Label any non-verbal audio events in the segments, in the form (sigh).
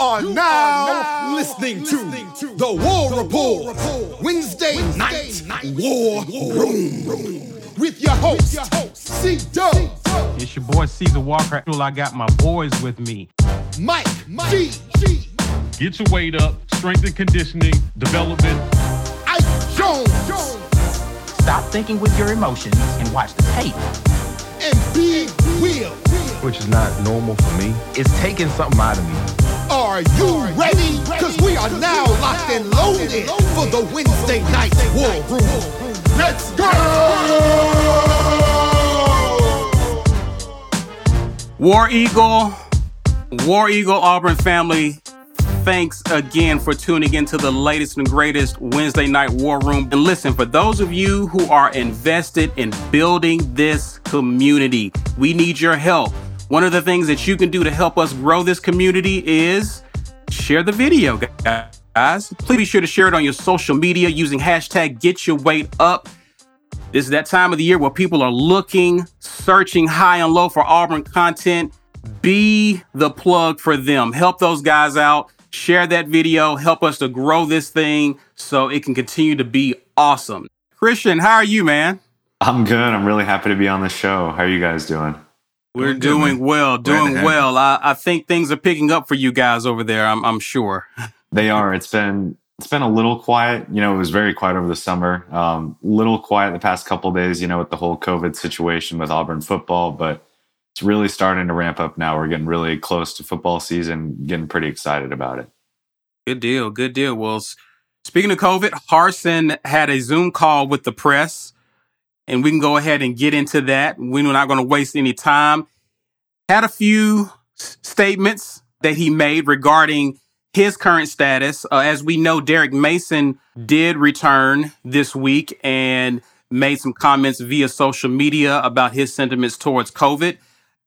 You are, you now, are now listening, listening to, to, the War the Report, Report Wednesday, Wednesday night, night War, War Room. Room with your host, C Dub. It's your boy Caesar Walker. I got my boys with me. Mike, Mike G. G. Get your weight up, strength and conditioning, development. Ike Jones. Jones. Stop thinking with your emotions and watch the tape. And be real. Which is not normal for me. It's taking something out of me. Are you ready? Because we are now locked and loaded for the Wednesday night war room. Let's go! War Eagle, War Eagle Auburn family, thanks again for tuning in to the latest and greatest Wednesday Night War Room. And listen, for those of you who are invested in building this community, we need your help. One of the things that you can do to help us grow this community is share the video, guys. Please be sure to share it on your social media using hashtag get your weight up. This is that time of the year where people are looking, searching high and low for Auburn content. Be the plug for them. Help those guys out. Share that video. Help us to grow this thing so it can continue to be awesome. Christian, how are you, man? I'm good. I'm really happy to be on the show. How are you guys doing? We're doing well, doing well. I, I think things are picking up for you guys over there. I'm, I'm sure. (laughs) They are. It's been it's been a little quiet. You know, it was very quiet over the summer. Um, little quiet the past couple days. You know, with the whole COVID situation with Auburn football, but it's really starting to ramp up now. We're getting really close to football season. Getting pretty excited about it. Good deal. Good deal. Well, speaking of COVID, Harsin had a Zoom call with the press and we can go ahead and get into that. We're not going to waste any time. Had a few statements that he made regarding his current status. Uh, as we know, Derek Mason did return this week and made some comments via social media about his sentiments towards COVID.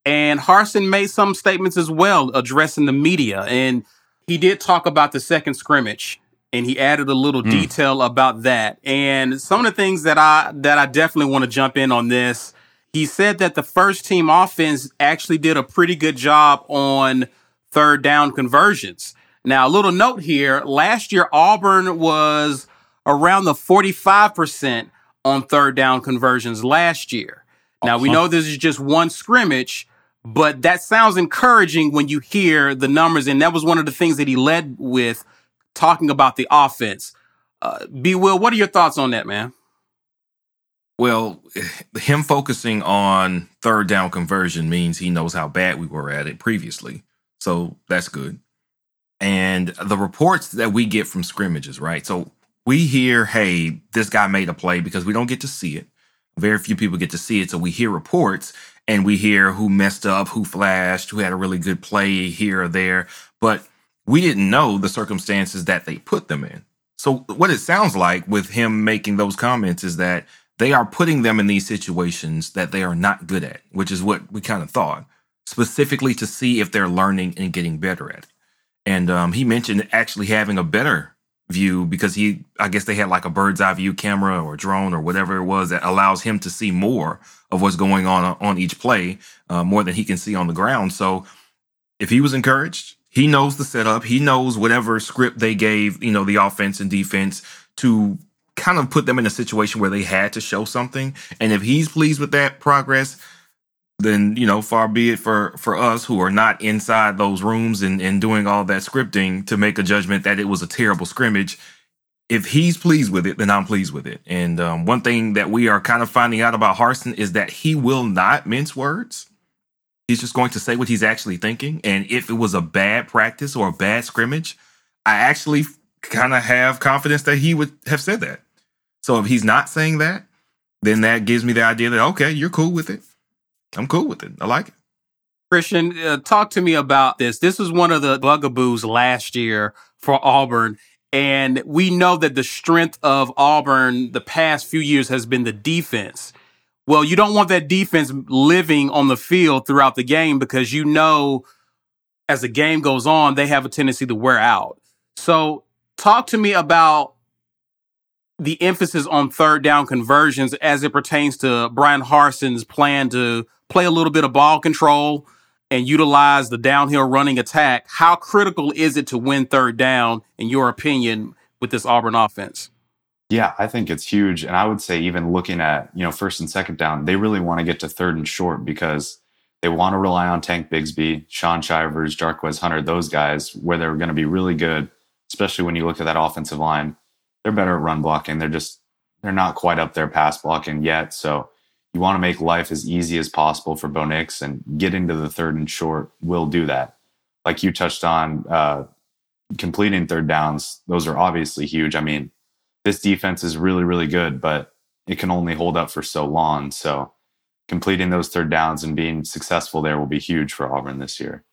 And Harsin made some statements as well addressing the media. And he did talk about the second scrimmage and he added a little mm. detail about that. And some of the things that I that I definitely want to jump in on this. He said that the first team offense actually did a pretty good job on third down conversions. Now, a little note here, last year Auburn was around the 45% on third down conversions last year. Now, we uh-huh. know this is just one scrimmage, but that sounds encouraging when you hear the numbers. And that was one of the things that he led with talking about the offense. Uh, B. Will, what are your thoughts on that, man? Well, (sighs) him focusing on third down conversion means he knows how bad we were at it previously. So that's good. And the reports that we get from scrimmages, right? So we hear, hey, this guy made a play because we don't get to see it. Very few people get to see it. So we hear reports and we hear who messed up, who flashed, who had a really good play here or there. But we didn't know the circumstances that they put them in. So, what it sounds like with him making those comments is that they are putting them in these situations that they are not good at, which is what we kind of thought, specifically to see if they're learning and getting better at it. And um, he mentioned actually having a better view because he, I guess they had like a bird's eye view camera or drone or whatever it was that allows him to see more of what's going on on each play, uh, more than he can see on the ground. So, if he was encouraged, he knows the setup. He knows whatever script they gave, you know, the offense and defense to kind of put them in a situation where they had to show something. And if he's pleased with that progress, then you know, far be it for for us who are not inside those rooms and and doing all that scripting to make a judgment that it was a terrible scrimmage. If he's pleased with it, then I'm pleased with it. And um, one thing that we are kind of finding out about Harsin is that he will not mince words. He's just going to say what he's actually thinking. And if it was a bad practice or a bad scrimmage, I actually kind of have confidence that he would have said that. So if he's not saying that, then that gives me the idea that, okay, you're cool with it. I'm cool with it. I like it. Christian, uh, talk to me about this. This was one of the bugaboos last year for Auburn. And we know that the strength of Auburn the past few years has been the defense. Well, you don't want that defense living on the field throughout the game because you know as the game goes on, they have a tendency to wear out. So, talk to me about the emphasis on third down conversions as it pertains to Brian Harsin's plan to play a little bit of ball control and utilize the downhill running attack. How critical is it to win third down, in your opinion, with this Auburn offense? Yeah, I think it's huge. And I would say, even looking at, you know, first and second down, they really want to get to third and short because they want to rely on Tank Bigsby, Shaun Shivers, Jarquez Hunter, those guys, where they're going to be really good, especially when you look at that offensive line. They're better at run blocking. They're just, they're not quite up there pass blocking yet. So you want to make life as easy as possible for Bo Nix, and getting to the third and short will do that. Like you touched on, uh, completing third downs, those are obviously huge. I mean, this defense is really, really good, but it can only hold up for so long. So completing those third downs and being successful there will be huge for Auburn this year.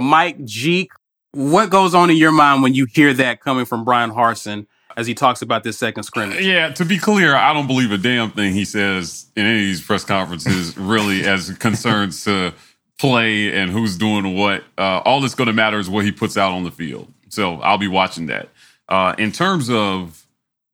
Mike G, what goes on in your mind when you hear that coming from Brian Harsin as he talks about this second scrimmage? Yeah, to be clear, I don't believe a damn thing he says in any of these press conferences, (laughs) really, as concerns to play and who's doing what. Uh, all that's going to matter is what he puts out on the field. So I'll be watching that. Uh, in terms of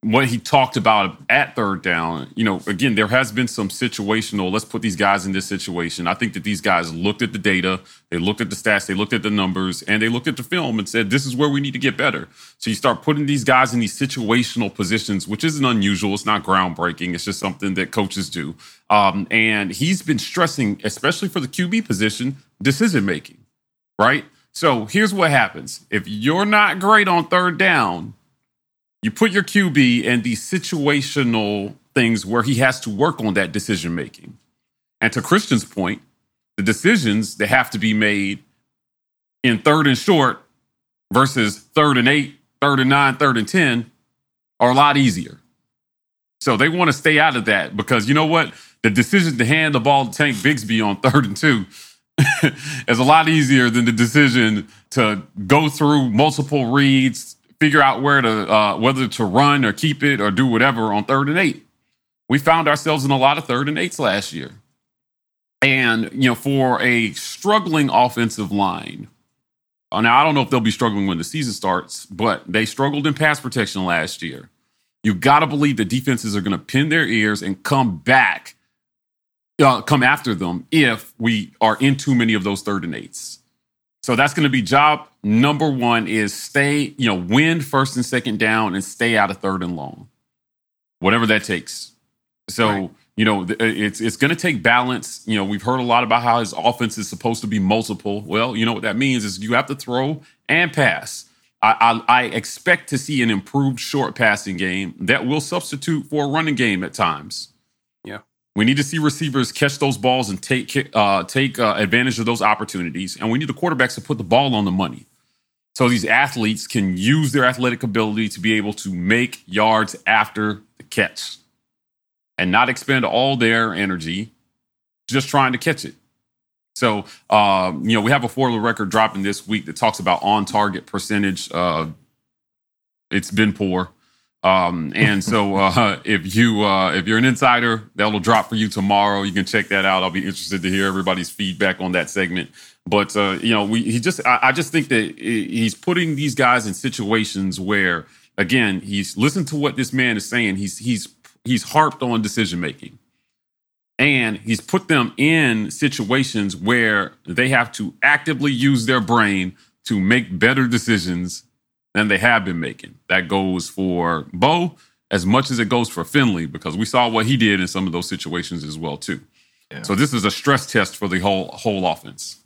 what he talked about at third down, you know, again, there has been some situational, let's put these guys in this situation. I think that these guys looked at the data, they looked at the stats, they looked at the numbers, and they looked at the film and said, this is where we need to get better. So you start putting these guys in these situational positions, which isn't unusual. It's not groundbreaking. It's just something that coaches do. Um, and he's been stressing, especially for the QB position, decision making, right? So here's what happens if you're not great on third down, you put your QB in these situational things where he has to work on that decision making. And to Christian's point, the decisions that have to be made in third and short versus third and eight, third and nine, third and 10 are a lot easier. So they want to stay out of that because you know what? The decision to hand the ball to Tank Bigsby on third and two (laughs) is a lot easier than the decision to go through multiple reads, figure out where to uh, whether to run or keep it or do whatever on third and eight. We found ourselves in a lot of third and eights last year. And, you know, for a struggling offensive line, uh, now I don't know if they'll be struggling when the season starts, but they struggled in pass protection last year. You got to believe the defenses are going to pin their ears and come back, uh, come after them if we are in too many of those third and eights. So that's going to be job number one is stay, you know, win first and second down and stay out of third and long, whatever that takes. So, right. you know, uh, it's it's going to take balance. You know, we've heard a lot about how his offense is supposed to be multiple. Well, you know what that means is you have to throw and pass. I, I, I expect to see an improved short passing game that will substitute for a running game at times. Yeah. We need to see receivers catch those balls and take uh, take uh, advantage of those opportunities, and we need the quarterbacks to put the ball on the money, so these athletes can use their athletic ability to be able to make yards after the catch, and not expend all their energy just trying to catch it. So, um, you know, we have a four record dropping this week that talks about on target percentage. Uh, it's been poor. Um, and so (laughs) uh, if you uh, if you're an insider, that'll drop for you tomorrow. You can check that out. I'll be interested to hear everybody's feedback on that segment. But uh, you know, we he just I, I, just think that he's putting these guys in situations where again he's listened to what this man is saying. He's he's he's harped on decision making, and he's put them in situations where they have to actively use their brain to make better decisions than they have been making. That goes for Bo as much as it goes for Finley because we saw what he did in some of those situations as well too. Yeah. So this is a stress test for the whole whole offense.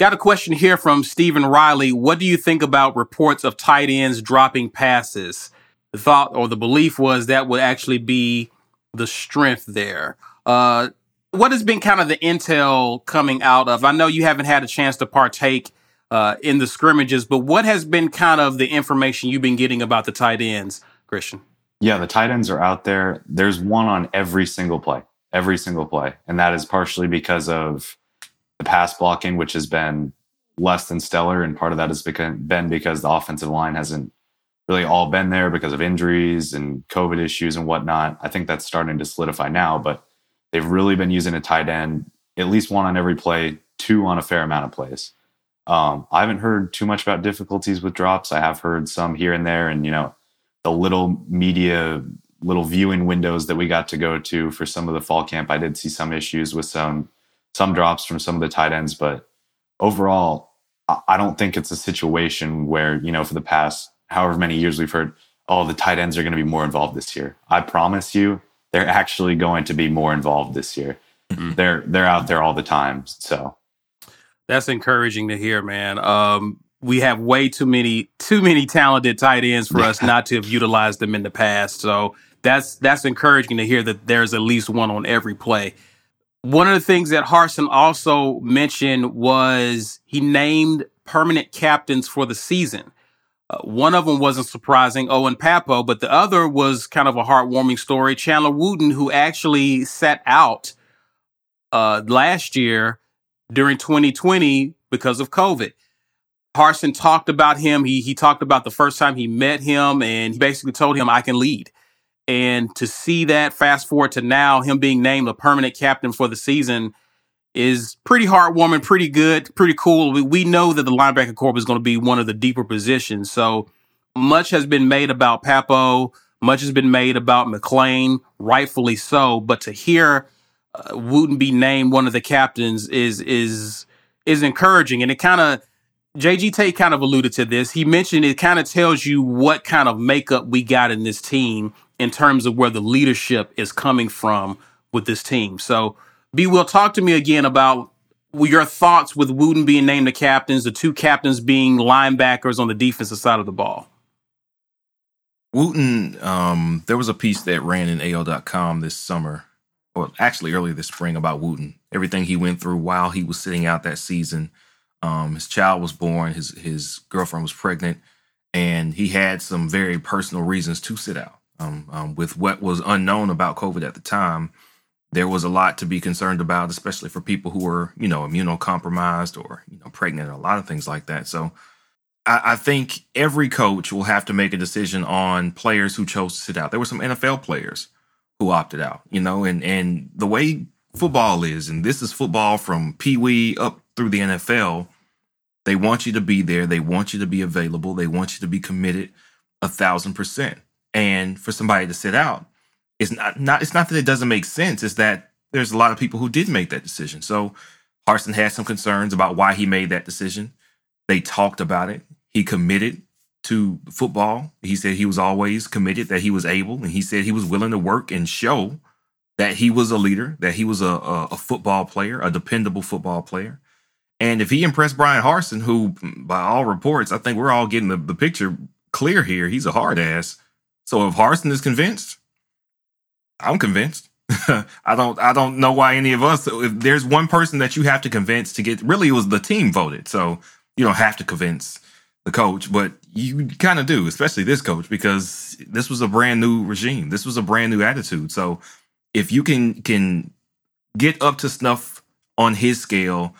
Got a question here from Stephen Riley. What do you think about reports of tight ends dropping passes? The thought or the belief was that would actually be the strength there. Uh, what has been kind of the intel coming out of? I know you haven't had a chance to partake uh, in the scrimmages. But what has been kind of the information you've been getting about the tight ends, Christian? Yeah, the tight ends are out there. There's one on every single play, every single play. And that is partially because of the pass blocking, which has been less than stellar, and part of that has been because the offensive line hasn't really all been there because of injuries and COVID issues and whatnot. I think that's starting to solidify now, but they've really been using a tight end, at least one on every play, two on a fair amount of plays. Um, I haven't heard too much about difficulties with drops. I have heard some here and there, and you know, the little media, little viewing windows that we got to go to for some of the fall camp. I did see some issues with some some drops from some of the tight ends, but overall, I don't think it's a situation where you know, for the past however many years we've heard, oh, the tight ends are going to be more involved this year. I promise you, they're actually going to be more involved this year. Mm-hmm. They're they're out there all the time. So that's encouraging to hear, man. Um, we have way too many too many talented tight ends for us not to have utilized them in the past. So that's that's encouraging to hear that there's at least one on every play. One of the things that Harsin also mentioned was he named permanent captains for the season. Uh, one of them wasn't surprising, Owen Pappoe, but the other was kind of a heartwarming story. Chandler Wooten, who actually sat out uh, last year during 2020 because of COVID. Harsin talked about him. He he talked about the first time he met him, and he basically told him, "I can lead." And to see that, fast forward to now, him being named a permanent captain for the season is pretty heartwarming, pretty good, pretty cool. We, we know that the linebacker corps is going to be one of the deeper positions. So much has been made about Pappoe, much has been made about McClain, rightfully so. But to hear uh, Wooten be named one of the captains is is is encouraging, and it kind of JG Tate kind of alluded to this. He mentioned it kind of tells you what kind of makeup we got in this team in terms of where the leadership is coming from with this team. So, B will talk to me again about your thoughts with Wooten being named the captains, the two captains being linebackers on the defensive side of the ball. Wooten, um, there was a piece that ran in AL.com this summer or actually earlier this spring about Wooten, everything he went through while he was sitting out that season. Um, his child was born, his his girlfriend was pregnant, and he had some very personal reasons to sit out. Um, um, with what was unknown about COVID at the time, there was a lot to be concerned about, especially for people who were, you know, immunocompromised or you know pregnant, a lot of things like that. So, I, I think every coach will have to make a decision on players who chose to sit out. There were some NFL players who opted out, you know, and and the way football is, and this is football from Pee Wee up through the NFL. They want you to be there. They want you to be available. They want you to be committed a thousand percent. And for somebody to sit out, it's not not it's not that it doesn't make sense. It's that there's a lot of people who did make that decision. So Harsin had some concerns about why he made that decision. They talked about it. He committed to football. He said he was always committed, that he was able, and he said he was willing to work and show that he was a leader, that he was a, a, a football player, a dependable football player. And if he impressed Brian Harsin, who, by all reports, I think we're all getting the, the picture clear here, he's a hard ass. So if Harsin is convinced, I'm convinced. (laughs) I don't I don't know why any of us if there's one person that you have to convince to get really it was the team voted. So you don't have to convince the coach, but you kind of do, especially this coach, because this was a brand new regime. This was a brand new attitude. So if you can can get up to snuff on his scale,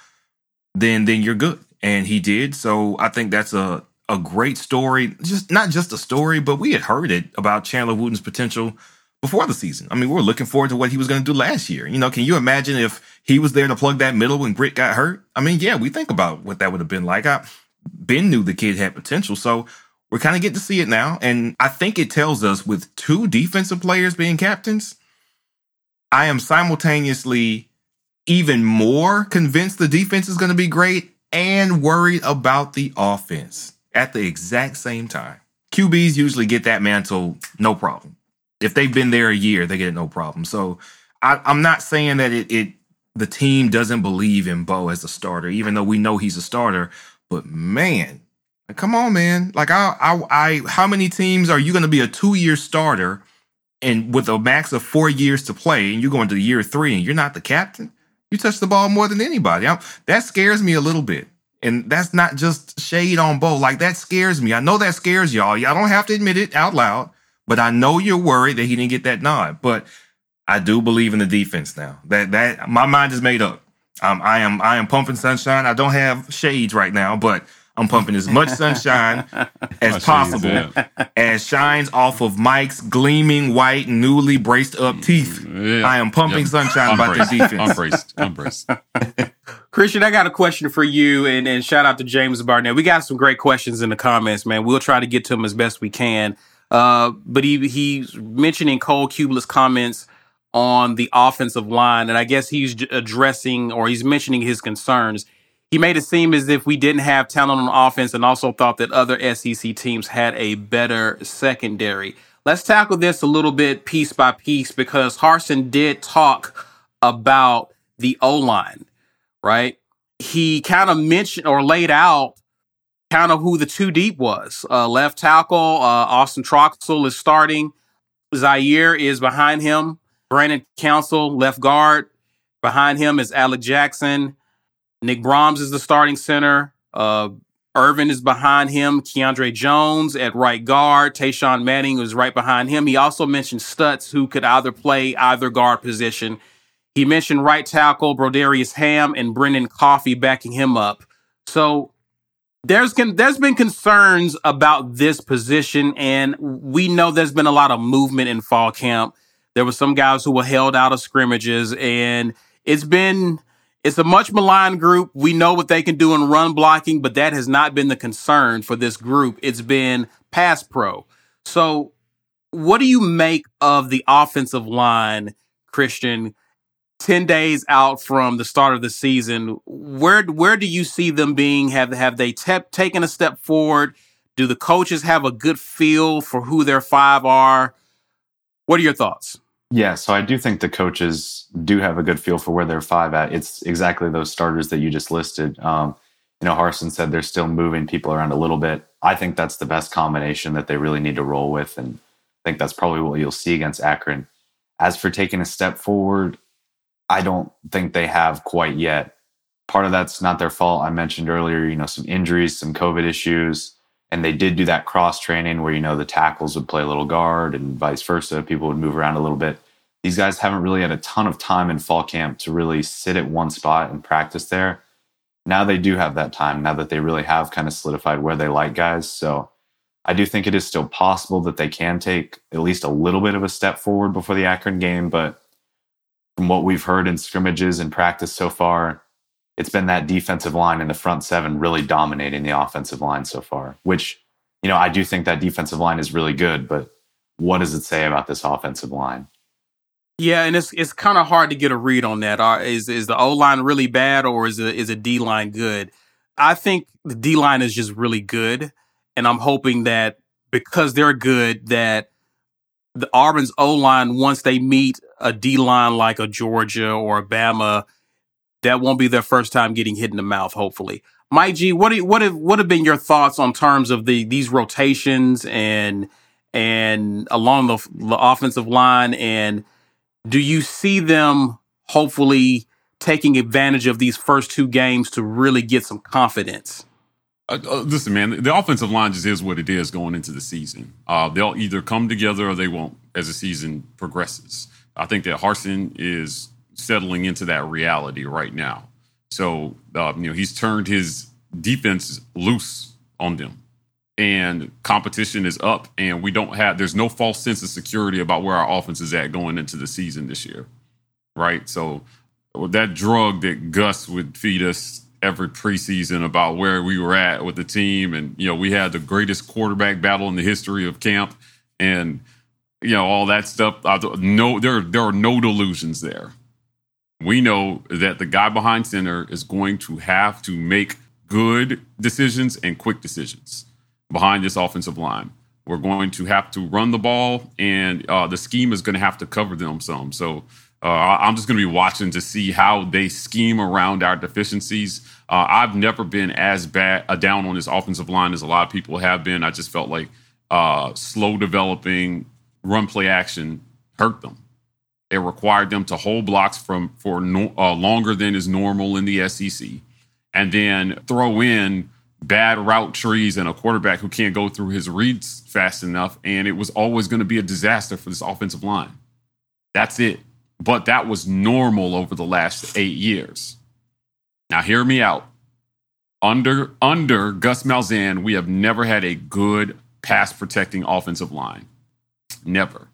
then then you're good. And he did. So I think that's a a great story. Just not just a story, but we had heard it about Chandler Wooten's potential before the season. I mean, we were looking forward to what he was going to do last year. You know, can you imagine if he was there to plug that middle when Britt got hurt? I mean, yeah, we think about what that would have been like. I, Ben knew the kid had potential. So we're kind of getting to see it now. And I think it tells us with two defensive players being captains, I am simultaneously even more convinced the defense is going to be great and worried about the offense at the exact same time. QBs usually get that mantle no problem. If they've been there a year, they get it no problem. So I, am not saying that it, it the team doesn't believe in Bo as a starter, even though we know he's a starter. But man, come on, man. Like I, I, I how many teams are you going to be a two year starter and with a max of four years to play, and you're go into year three and you're not the captain? You touch the ball more than anybody. I'm, that scares me a little bit. And that's not just shade on Bo. Like that scares me. I know that scares y'all. Y'all don't have to admit it out loud, but I know you're worried that he didn't get that nod. But I do believe in the defense now. That that my mind is made up. Um, I am I am pumping sunshine. I don't have shades right now, but I'm pumping as much sunshine (laughs) as possible as shines off of Mike's gleaming white, newly braced up teeth. Yeah. I am pumping Yep. sunshine about the defense. Unbraced. Unbraced. (laughs) Christian, I got a question for you, and, and shout out to James Barnett. We got some great questions in the comments, man. We'll try to get to them as best we can. Uh, but he he's mentioning Cole Cubelic's comments on the offensive line, and I guess he's addressing or he's mentioning his concerns. He made it seem as if we didn't have talent on offense, and also thought that other SEC teams had a better secondary. Let's tackle this a little bit piece by piece because Harsin did talk about the O line right? He kind of mentioned or laid out kind of who the two deep was. Uh, left tackle, uh, Austin Troxell is starting. Zaire is behind him. Brandon Council, left guard. Behind him is Alec Jackson. Nick Brahms is the starting center. Uh, Irvin is behind him. Keiondre Jones at right guard. Tashawn Manning was right behind him. He also mentioned Stutts, who could either play either guard position. He mentioned right tackle Brodarious Hamm and Brenden Coffey backing him up. So there's con- there's been concerns about this position, and we know there's been a lot of movement in fall camp. There were some guys who were held out of scrimmages, and it's been it's a much maligned group. We know what they can do in run blocking, but that has not been the concern for this group. It's been pass pro. So, what do you make of the offensive line, Christian? 10 days out from the start of the season where where do you see them being have have they te- taken a step forward do the coaches have a good feel for who their five are what are your thoughts Yeah, so I do think the coaches do have a good feel for where they're five at. It's exactly those starters that you just listed. Um, you know, Harsin said they're still moving people around a little bit. I think that's the best combination that they really need to roll with, and I think that's probably what you'll see against Akron. As for taking a step forward, I don't think they have quite yet. Part of that's not their fault. I mentioned earlier, you know, some injuries, some COVID issues, and they did do that cross training where you know the tackles would play a little guard and vice versa. People would move around a little bit. These guys haven't really had a ton of time in fall camp to really sit at one spot and practice there. Now they do have that time. Now that they really have kind of solidified where they like guys, so I do think it is still possible that they can take at least a little bit of a step forward before the Akron game, but from what we've heard in scrimmages and practice so far, it's been that defensive line in the front seven really dominating the offensive line so far, which, you know, I do think that defensive line is really good, but what does it say about this offensive line? yeah and it's it's kind of hard to get a read on that Are, is is the o line really bad or is it is a d line good i think the d line is just really good and i'm hoping that because they're good that the Auburn's O line, once they meet a D line like a Georgia or a Bama, that won't be their first time getting hit in the mouth. Hopefully, Mike G, what do, what have what have been your thoughts on terms of the these rotations and and along the, the offensive line, and do you see them hopefully taking advantage of these first two games to really get some confidence? Uh, uh, listen, man, the offensive line just is what it is going into the season. Uh, they'll either come together or they won't as the season progresses. I think that Harsin is settling into that reality right now. So, uh, you know, he's turned his defense loose on them, and competition is up. And we don't have there's no false sense of security about where our offense is at going into the season this year, right? So, that drug that Gus would feed us every preseason about where we were at with the team. And, you know, we had the greatest quarterback battle in the history of camp and, you know, all that stuff. No, there, there are no delusions there. We know that the guy behind center is going to have to make good decisions and quick decisions behind this offensive line. We're going to have to run the ball, and uh, the scheme is going to have to cover them some. So uh, I'm just going to be watching to see how they scheme around our deficiencies. Uh, I've never been as bad uh, down on this offensive line as a lot of people have been. I just felt like uh, slow developing run play action hurt them. It required them to hold blocks from for no, uh, longer than is normal in the SEC, and then throw in bad route trees and a quarterback who can't go through his reads fast enough, and it was always going to be a disaster for this offensive line. That's it. But that was normal over the last eight years. Now, hear me out. Under under Gus Malzahn, we have never had a good pass protecting offensive line. Never.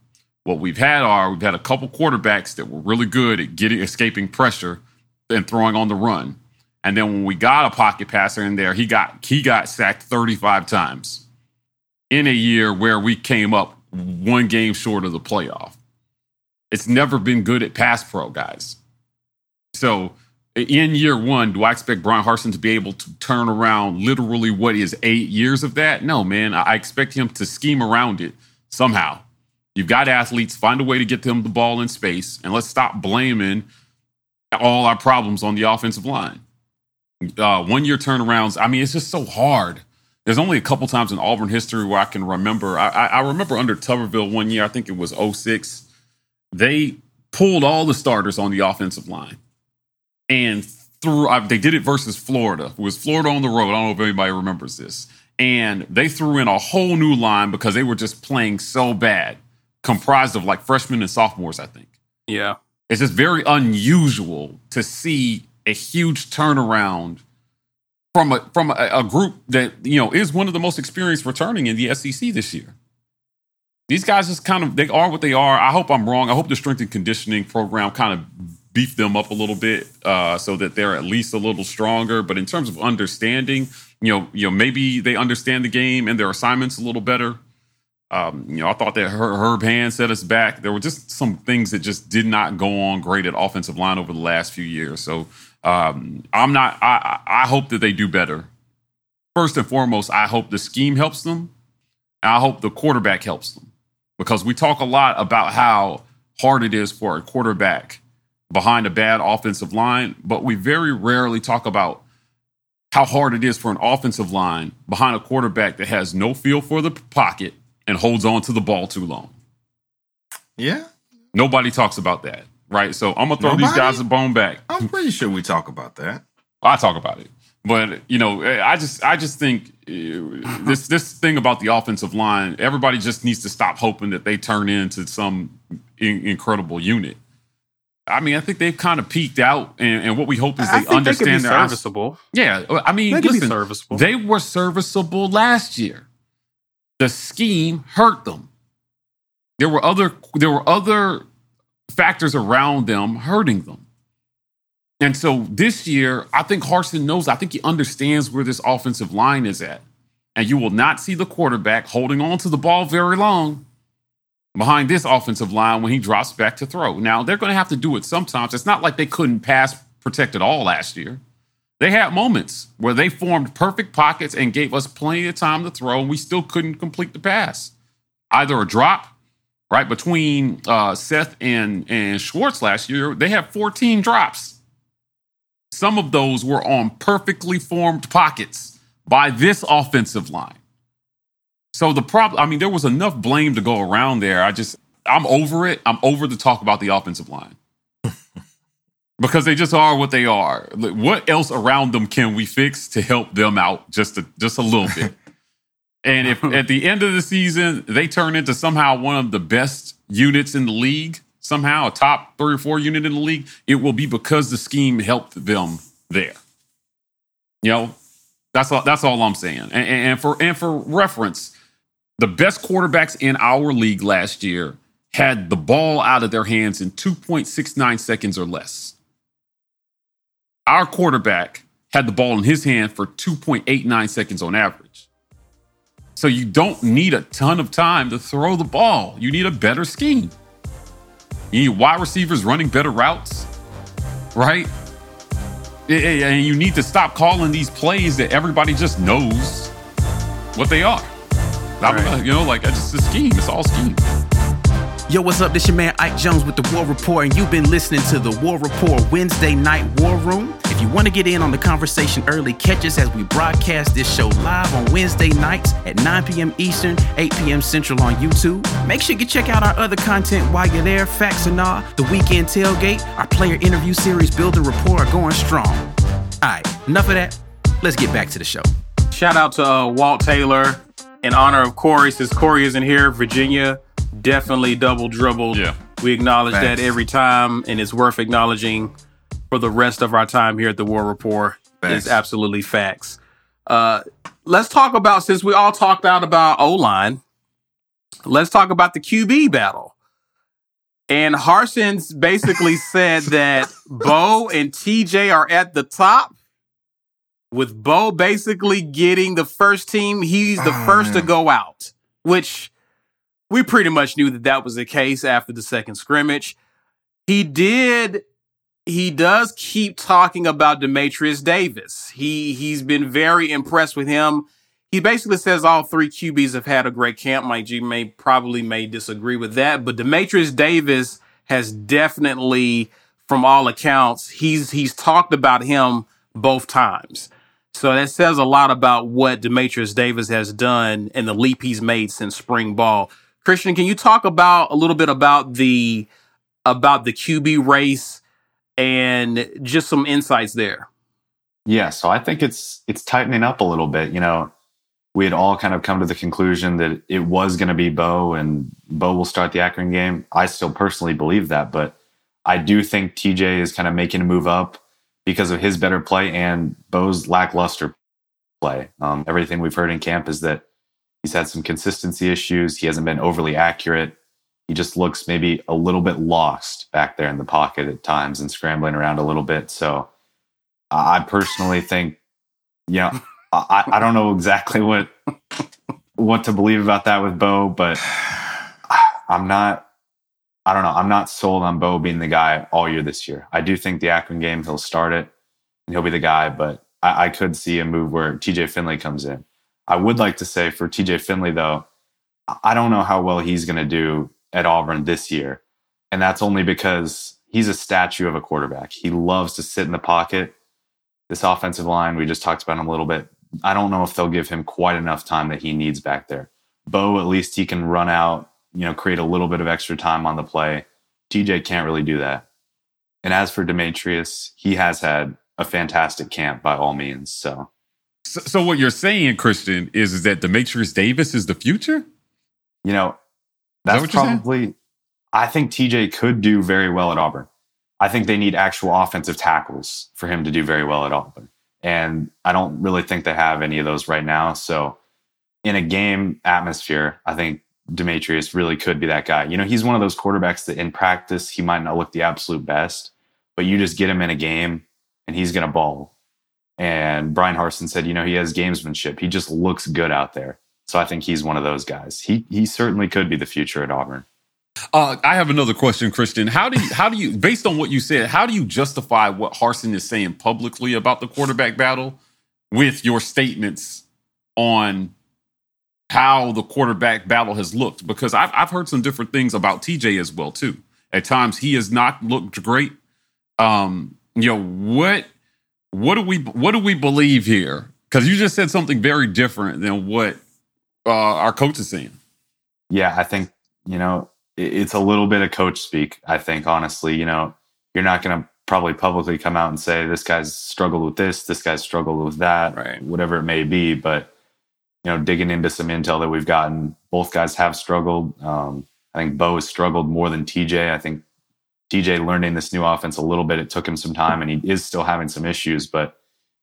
What we've had are we've had a couple quarterbacks that were really good at getting escaping pressure and throwing on the run. And then when we got a pocket passer in there, he got he got sacked 35 times in a year where we came up one game short of the playoff. It's never been good at pass pro, guys. So in year one, do I expect Brian Harsin to be able to turn around literally what is eight years of that? No, man. I expect him to scheme around it somehow. You've got athletes, find a way to get them the ball in space, and let's stop blaming all our problems on the offensive line. Uh, one year turnarounds, I mean, it's just so hard. There's only a couple times in Auburn history where I can remember. I, I remember under Tuberville one year, I think it was 06, they pulled all the starters on the offensive line and threw. Uh, they did it versus Florida. It was Florida on the road. I don't know if anybody remembers this. And they threw in a whole new line because they were just playing so bad, comprised of like freshmen and sophomores, I think. Yeah. It's just very unusual to see a huge turnaround from a from a, a, group that you know is one of the most experienced returning in the SEC this year. These guys just kind of they are what they are. I hope I'm wrong. I hope the strength and conditioning program kind of beef them up a little bit uh, so that they're at least a little stronger. But in terms of understanding, you know, you know, maybe they understand the game and their assignments a little better. Um, you know, I thought that Herb Hand set us back. There were just some things that just did not go on great at offensive line over the last few years. So um, I'm not. I I hope that they do better. First and foremost, I hope the scheme helps them. I hope the quarterback helps them because we talk a lot about how hard it is for a quarterback behind a bad offensive line, but we very rarely talk about how hard it is for an offensive line behind a quarterback that has no feel for the pocket and holds on to the ball too long. Yeah. Nobody talks about that, right? So I'm gonna throw Nobody? these guys a bone back. I'm pretty sure we talk about that. I talk about it, but you know, I just I just think uh, this this thing about the offensive line, everybody just needs to stop hoping that they turn into some in- incredible unit. I mean, I think they've kind of peaked out, and, and what we hope is I they think understand they could be their serviceable. Yeah, I mean, They could be listen, serviceable. they were serviceable last year. The scheme hurt them. There were other there were other factors around them hurting them. And so this year, I think Harsin knows, I think he understands where this offensive line is at. And you will not see the quarterback holding on to the ball very long behind this offensive line when he drops back to throw. Now, they're going to have to do it sometimes. It's not like they couldn't pass protect at all last year. They had moments where they formed perfect pockets and gave us plenty of time to throw, and we still couldn't complete the pass. Either a drop, right, between uh, Seth and, and Schwartz last year, they had 14 drops. Some of those were on perfectly formed pockets by this offensive line. So the problem, I mean, there was enough blame to go around there. I just, I'm over it. I'm over the talk about the offensive line because they just are what they are. Like, What else around them can we fix to help them out just a, just a little bit? (laughs) and if at the end of the season they turn into somehow one of the best units in the league, somehow a top three or four unit in the league, it will be because the scheme helped them there. You know, that's all. That's all I'm saying. And, and, and for and for reference, the best quarterbacks in our league last year had the ball out of their hands in 2.69 seconds or less. Our quarterback had the ball in his hand for 2.89 seconds on average. So you don't need a ton of time to throw the ball. You need a better scheme. You need wide receivers running better routes, right? And you need to stop calling these plays that everybody just knows what they are. I you know, like it's just a scheme. It's all scheme. Yo, what's up? This your man Ike Jones with the War Report, and you've been listening to the War Report Wednesday Night War Room. If you want to get in on the conversation early, catch us as we broadcast this show live on Wednesday nights at 9 p.m. Eastern, 8 p.m. Central on YouTube. Make sure you check out our other content while you're there. Facts and all, the weekend tailgate, our player interview series, Building Rapport are going strong. All right, enough of that. Let's get back to the show. Shout out to uh, Walt Taylor in honor of Corey. Since Corey isn't here, Virginia definitely double dribbled. Yeah. We acknowledge that every time, and it's worth acknowledging for the rest of our time here at the War Report Facts. is absolutely facts. Uh, let's talk about since we all talked out about O line. Let's talk about the QB battle. And Harsin's basically (laughs) said that Bo and TJ are at the top. With Bo basically getting the first team, he's the Oh, first to go out, which we pretty much knew that that was the case after the second scrimmage. He did he does keep talking about Dematrius Davis. He he's been very impressed with him. He basically says all three QBs have had a great camp. Mike G may probably may disagree with that, but Dematrius Davis has definitely, from all accounts, he's he's talked about him both times. So that says a lot about what Dematrius Davis has done and the leap he's made since spring ball. Christian, can you talk about a little bit about the about the QB race and just some insights there? Yeah, so I think it's it's tightening up a little bit. You know, we had all kind of come to the conclusion that it was going to be Bo and Bo will start the Akron game. I still personally believe that, but I do think TJ is kind of making a move up because of his better play and Bo's lackluster play. Um, everything we've heard in camp is that he's had some consistency issues. He hasn't been overly accurate. He just looks maybe a little bit lost back there in the pocket at times and scrambling around a little bit. So I personally think, you know, I, I don't know exactly what what to believe about that with Bo, but I'm not. I don't know. I'm not sold on Bo being the guy all year this year. I do think the Akron game he'll start it and he'll be the guy, but I, I could see a move where TJ Finley comes in. I would like to say for TJ Finley though, I don't know how well he's going to do at Auburn this year, and that's only because he's a statue of a quarterback. He loves to sit in the pocket. This offensive line, we just talked about him a little bit. I don't know if they'll give him quite enough time that he needs back there. Bo, at least he can run out, you know, create a little bit of extra time on the play. TJ can't really do that. And as for Dematrius, he has had a fantastic camp by all means. So So, so what you're saying, Christian, is, is that Dematrius Davis is the future? you know, that's saying? probably. I think TJ could do very well at Auburn. I think they need actual offensive tackles for him to do very well at Auburn, and I don't really think they have any of those right now. So, in a game atmosphere, I think Dematrius really could be that guy. You know, he's one of those quarterbacks that in practice he might not look the absolute best, but you just get him in a game and he's going to ball. And Brian Harsin said, you know, he has gamesmanship. He just looks good out there. So I think he's one of those guys. He he certainly could be the future at Auburn. Uh, I have another question, Christian. How do you, how do you, based on what you said, how do you justify what Harsin is saying publicly about the quarterback battle with your statements on how the quarterback battle has looked? Because I've I've heard some different things about TJ as well too. At times he has not looked great. Um, you know what what do we what do we believe here? Because you just said something very different than what uh, our coach is saying. Yeah, I think, you know, it- it's a little bit of coach speak, I think, honestly. You know, you're not going to probably publicly come out and say, this guy's struggled with this, this guy's struggled with that, Right. whatever it may be. But, you know, digging into some intel that we've gotten, both guys have struggled. Um, I think Bo has struggled more than TJ. I think TJ learning this new offense a little bit, it took him some time and he is still having some issues, but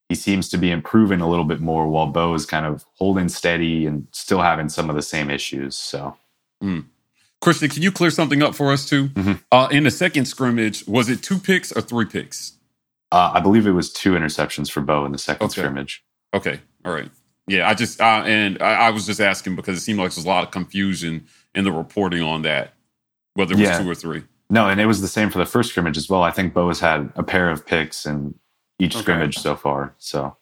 he seems to be improving a little bit more while Bo is kind of holding steady and still having some of the same issues. So, Christian, can you clear something up for us too? Mhm. Uh, in the second scrimmage, was it two picks or three picks? Uh, I believe it was two interceptions for Bo in the second Okay. scrimmage. Okay, all right. Yeah, I just uh, and I, I was just asking because it seemed like there's a lot of confusion in the reporting on that, whether it was Yeah. two or three. No, and it was the same for the first scrimmage as well. I think Bo has had a pair of picks in each Okay. scrimmage so far. So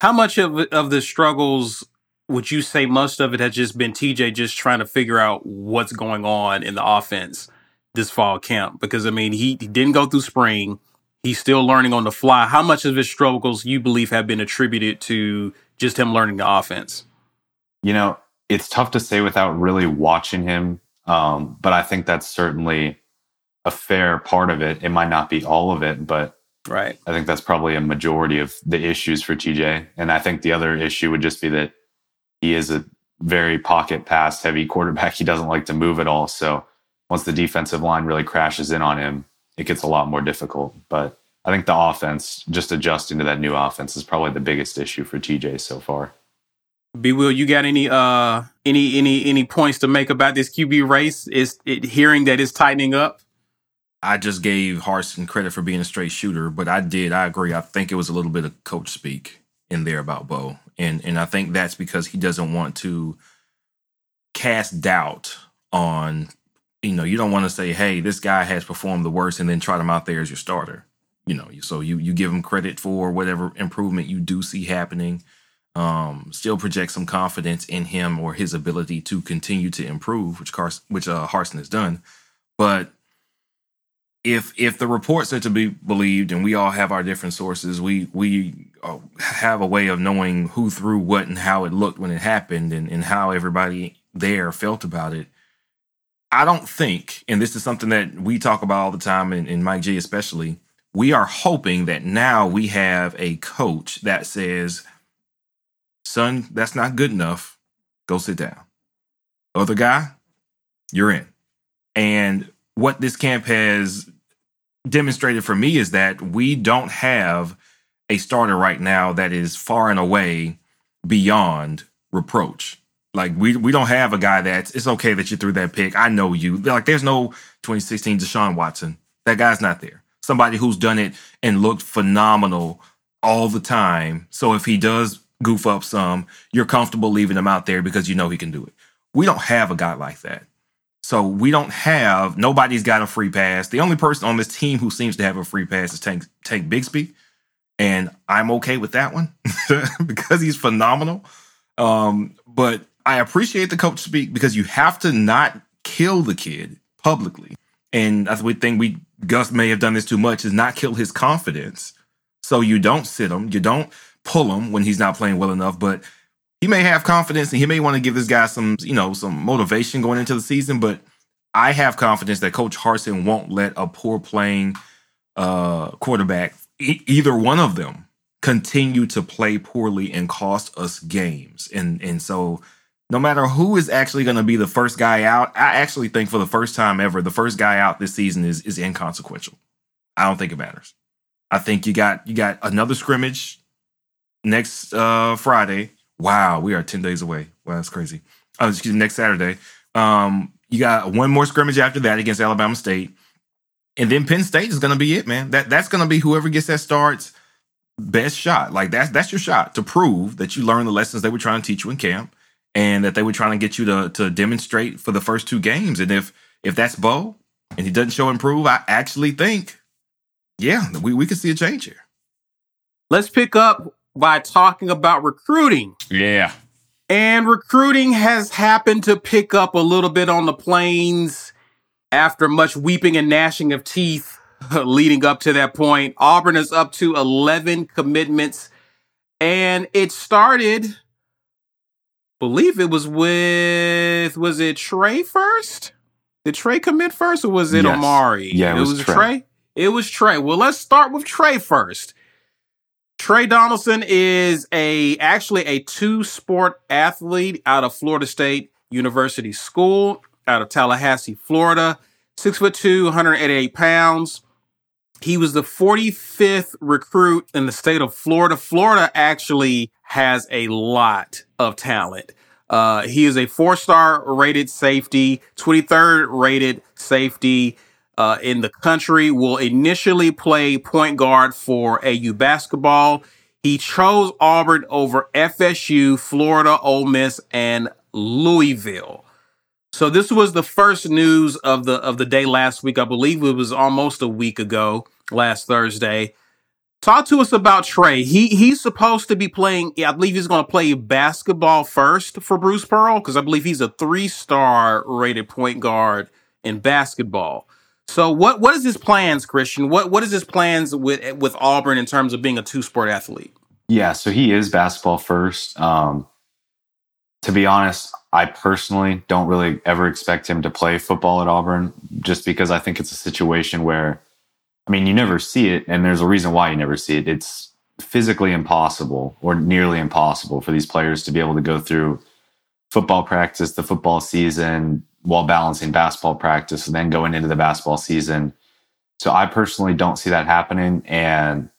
How much of of the struggles would you say most of it has just been TJ just trying to figure out what's going on in the offense this fall camp? Because I mean, he, he didn't go through spring. He's still learning on the fly. How much of his struggles you believe have been attributed to just him learning the offense? you know, it's tough to say without really watching him. Um, but I think that's certainly a fair part of it. It might not be all of it, but Right. I think that's probably a majority of the issues for TJ. And I think the other issue would just be that he is a very pocket pass heavy quarterback. (laughs) He doesn't like to move at all. So once the defensive line really crashes in on him, it gets a lot more difficult. But I think the offense, just adjusting to that new offense, is probably the biggest issue for TJ so far. B Will, you got any uh any any any points to make about this QB race? Is it hearing that it's tightening up? I just gave Harsin credit for being a straight shooter, but I did. I agree. I think it was a little bit of coach speak in there about Bo, and and I think that's because he doesn't want to cast doubt on. You know, you don't want to say, "Hey, this guy has performed the worst," and then trot him out there as your starter. You know, so you you give him credit for whatever improvement you do see happening. Um, still project some confidence in him or his ability to continue to improve, which Carson, which uh, Harsin has done, but if if the reports are to be believed, and we all have our different sources, we we uh, have a way of knowing who threw what and how it looked when it happened, and and how everybody there felt about it. I don't think, and this is something that we talk about all the time, and, and Mike G especially. We are hoping that now we have a coach that says, "Son, that's not good enough. Go sit down." Other guy, you're in, and what this camp has demonstrated for me is that we don't have a starter right now that is far and away beyond reproach. Like we we don't have a guy that's it's okay that you threw that pick. I know you. Like there's no 2016 Deshaun Watson. That guy's not there. Somebody who's done it and looked phenomenal all the time. So if he does goof up some, you're comfortable leaving him out there because you know he can do it. We don't have a guy like that. So we don't have nobody's got a free pass. The only person on this team who seems to have a free pass is Tank Tank Bigsby, and I'm okay with that one (laughs) because he's phenomenal. Um, but I appreciate the coach speak because you have to not kill the kid publicly, and that's the thing we Gus may have done this too much is not kill his confidence. So you don't sit him, you don't pull him when he's not playing well enough, but he may have confidence and he may want to give this guy some, you know, some motivation going into the season. But I have confidence that Coach Harsin won't let a poor playing uh, quarterback, e- either one of them, continue to play poorly and cost us games. And and so, no matter who is actually going to be the first guy out, I actually think for the first time ever, the first guy out this season is is inconsequential. I don't think it matters. I think you got you got another scrimmage next uh, Friday Wow, we are 10 days away. Wow, that's crazy. Oh, excuse me, next Saturday. Um, you got one more scrimmage after that against Alabama State. And then Penn State is gonna be it, man. That that's gonna be whoever gets that starts best shot. Like that's that's your shot to prove that you learned the lessons they were trying to teach you in camp and that they were trying to get you to to demonstrate for the first two games. And if if that's Bo and he doesn't show improve, I actually think, yeah, we, we could see a change here. Let's pick up by talking about recruiting. Yeah. And recruiting has happened to pick up a little bit on the plains after much weeping and gnashing of teeth (laughs) leading up to that point. Auburn is up to 11 commitments. And it started, believe it was with, was it Tre first? Did Tre commit first or was it Yes. Omari? Yeah, it was Tre. Tre. It was Tre. Well, let's start with Tre first. Tre Donaldson is a actually a two sport athlete out of Florida State University School out of Tallahassee, Florida. Six foot two, 188 pounds. He was the 45th recruit in the state of Florida. Florida actually has a lot of talent. Uh, he is a four star rated safety, 23rd rated safety uh, in the country. Will initially play point guard for AU basketball. He chose Auburn over FSU, Florida, Ole Miss, and Louisville. So this was the first news of the of the day last week. I believe it was almost a week ago, last Thursday. Talk to us about Tre. He he's supposed to be playing. I believe he's going to play basketball first for Bruce Pearl because I believe he's a three star rated point guard in basketball. So what what is his plans, Christian? What what is his plans with with Auburn in terms of being a two sport athlete? Yeah, so he is basketball first. Um, to be honest, I personally don't really ever expect him to play football at Auburn just because I think it's a situation where, I mean, you never see it, and there's a reason why you never see it. It's physically impossible or nearly impossible for these players to be able to go through football practice, the football season, while balancing basketball practice, and then going into the basketball season So I personally don't see that happening. And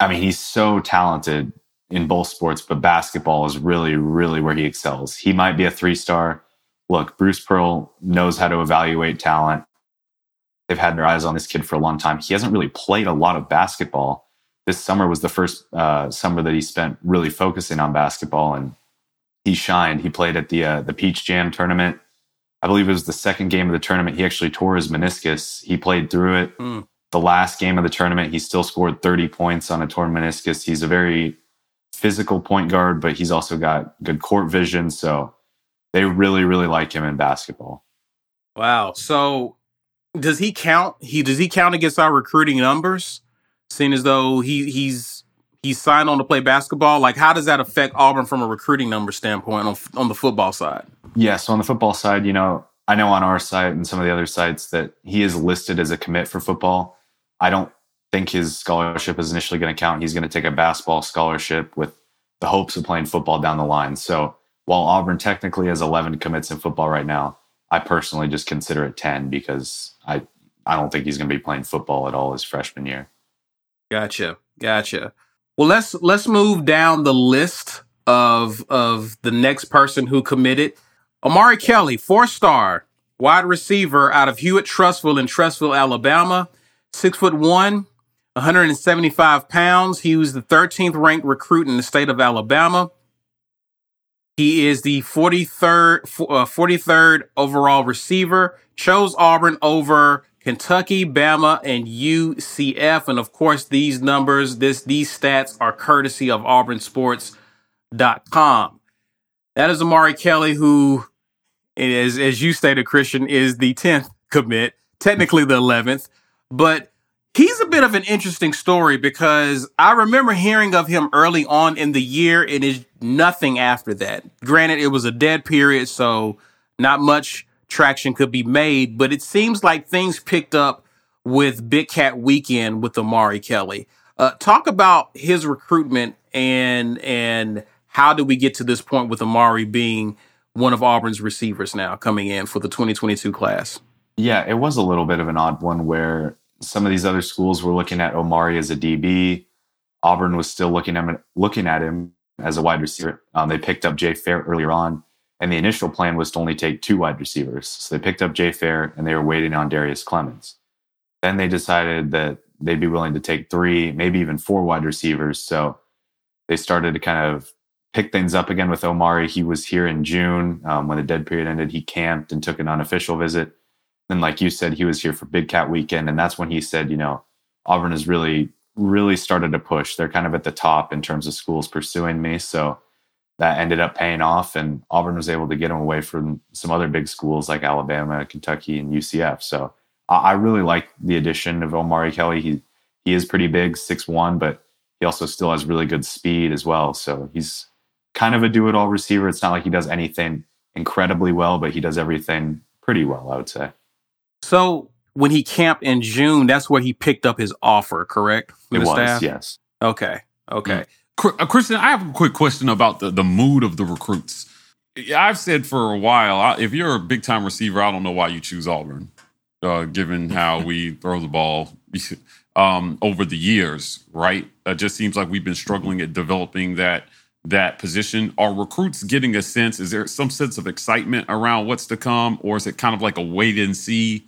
I mean, he's so talented in both sports, but basketball is really, really where he excels. He might be a three star. Look, Bruce Pearl knows how to evaluate talent. They've had their eyes on this kid for a long time. He hasn't really played a lot of basketball. This summer was the first uh, summer that he spent really focusing on basketball, and he shined. He played at the uh, the Peach Jam tournament. I believe it was the second game of the tournament. He actually tore his meniscus. He played through it. Mm. The last game of the tournament, he still scored 30 points on a torn meniscus. He's a very physical point guard, but he's also got good court vision. So they really, really like him in basketball. Wow. So does he count? He does he count against our recruiting numbers? Seeing as though he he's he's signed on to play basketball. Like, how does that affect Auburn from a recruiting number standpoint on on the football side? Yeah. So on the football side, you know, I know on our site and some of the other sites that he is listed as a commit for football. I don't think his scholarship is initially going to count. He's going to take a basketball scholarship with the hopes of playing football down the line. So while Auburn technically has 11 commits in football right now, I personally just consider it 10 because I I don't think he's going to be playing football at all his freshman year. Gotcha. Gotcha. Well, let's let's move down the list of of the next person who committed. Omari Kelly, four star wide receiver out of Hewitt Trussville in Trussville, Alabama, six foot one, 175 pounds. He was the 13th ranked recruit in the state of Alabama. He is the 43rd, uh, 43rd overall receiver. Chose Auburn over Kentucky, Bama, and UCF. And of course, these numbers, this these stats are courtesy of AuburnSports.com. That is Omari Kelly, who is, as you stated, Christian, is the 10th commit, technically the 11th, but he's a bit of an interesting story because I remember hearing of him early on in the year and is nothing after that. Granted, it was a dead period, so not much traction could be made, but it seems like things picked up with Big Cat Weekend with Omari Kelly. Uh, talk about his recruitment and and how did we get to this point with Omari being one of Auburn's receivers now coming in for the 2022 class? Yeah, it was a little bit of an odd one where some of these other schools were looking at Omari as a DB. Auburn was still looking at him, looking at him as a wide receiver. Um, they picked up Jay Fair earlier on, and the initial plan was to only take two wide receivers. So they picked up Jay Fair, and they were waiting on Darius Clemons. Then they decided that they'd be willing to take three, maybe even four wide receivers. So they started to kind of pick things up again with Omari. He was here in June um, when the dead period ended. He camped and took an unofficial visit. And like you said, he was here for Big Cat Weekend, and that's when he said, you know, Auburn has really, really started to push. They're kind of at the top in terms of schools pursuing me. So that ended up paying off, and Auburn was able to get him away from some other big schools like Alabama, Kentucky, and UCF. So I really like the addition of Omari Kelly. He he is pretty big, six one, but he also still has really good speed as well. So he's kind of a do it all receiver. It's not like he does anything incredibly well, but he does everything pretty well, I would say. So when he camped in June, that's where he picked up his offer, correct? From it was, staff? yes. Okay. Okay. Mm. Christian, I have a quick question about the, the mood of the recruits. I've said for a while, if you're a big time receiver, I don't know why you choose Auburn, uh, given how we (laughs) throw the ball (laughs) um, over the years, right? It just seems like we've been struggling at developing that that position. Are recruits getting a sense? Is there some sense of excitement around what's to come, or is it kind of like a wait and see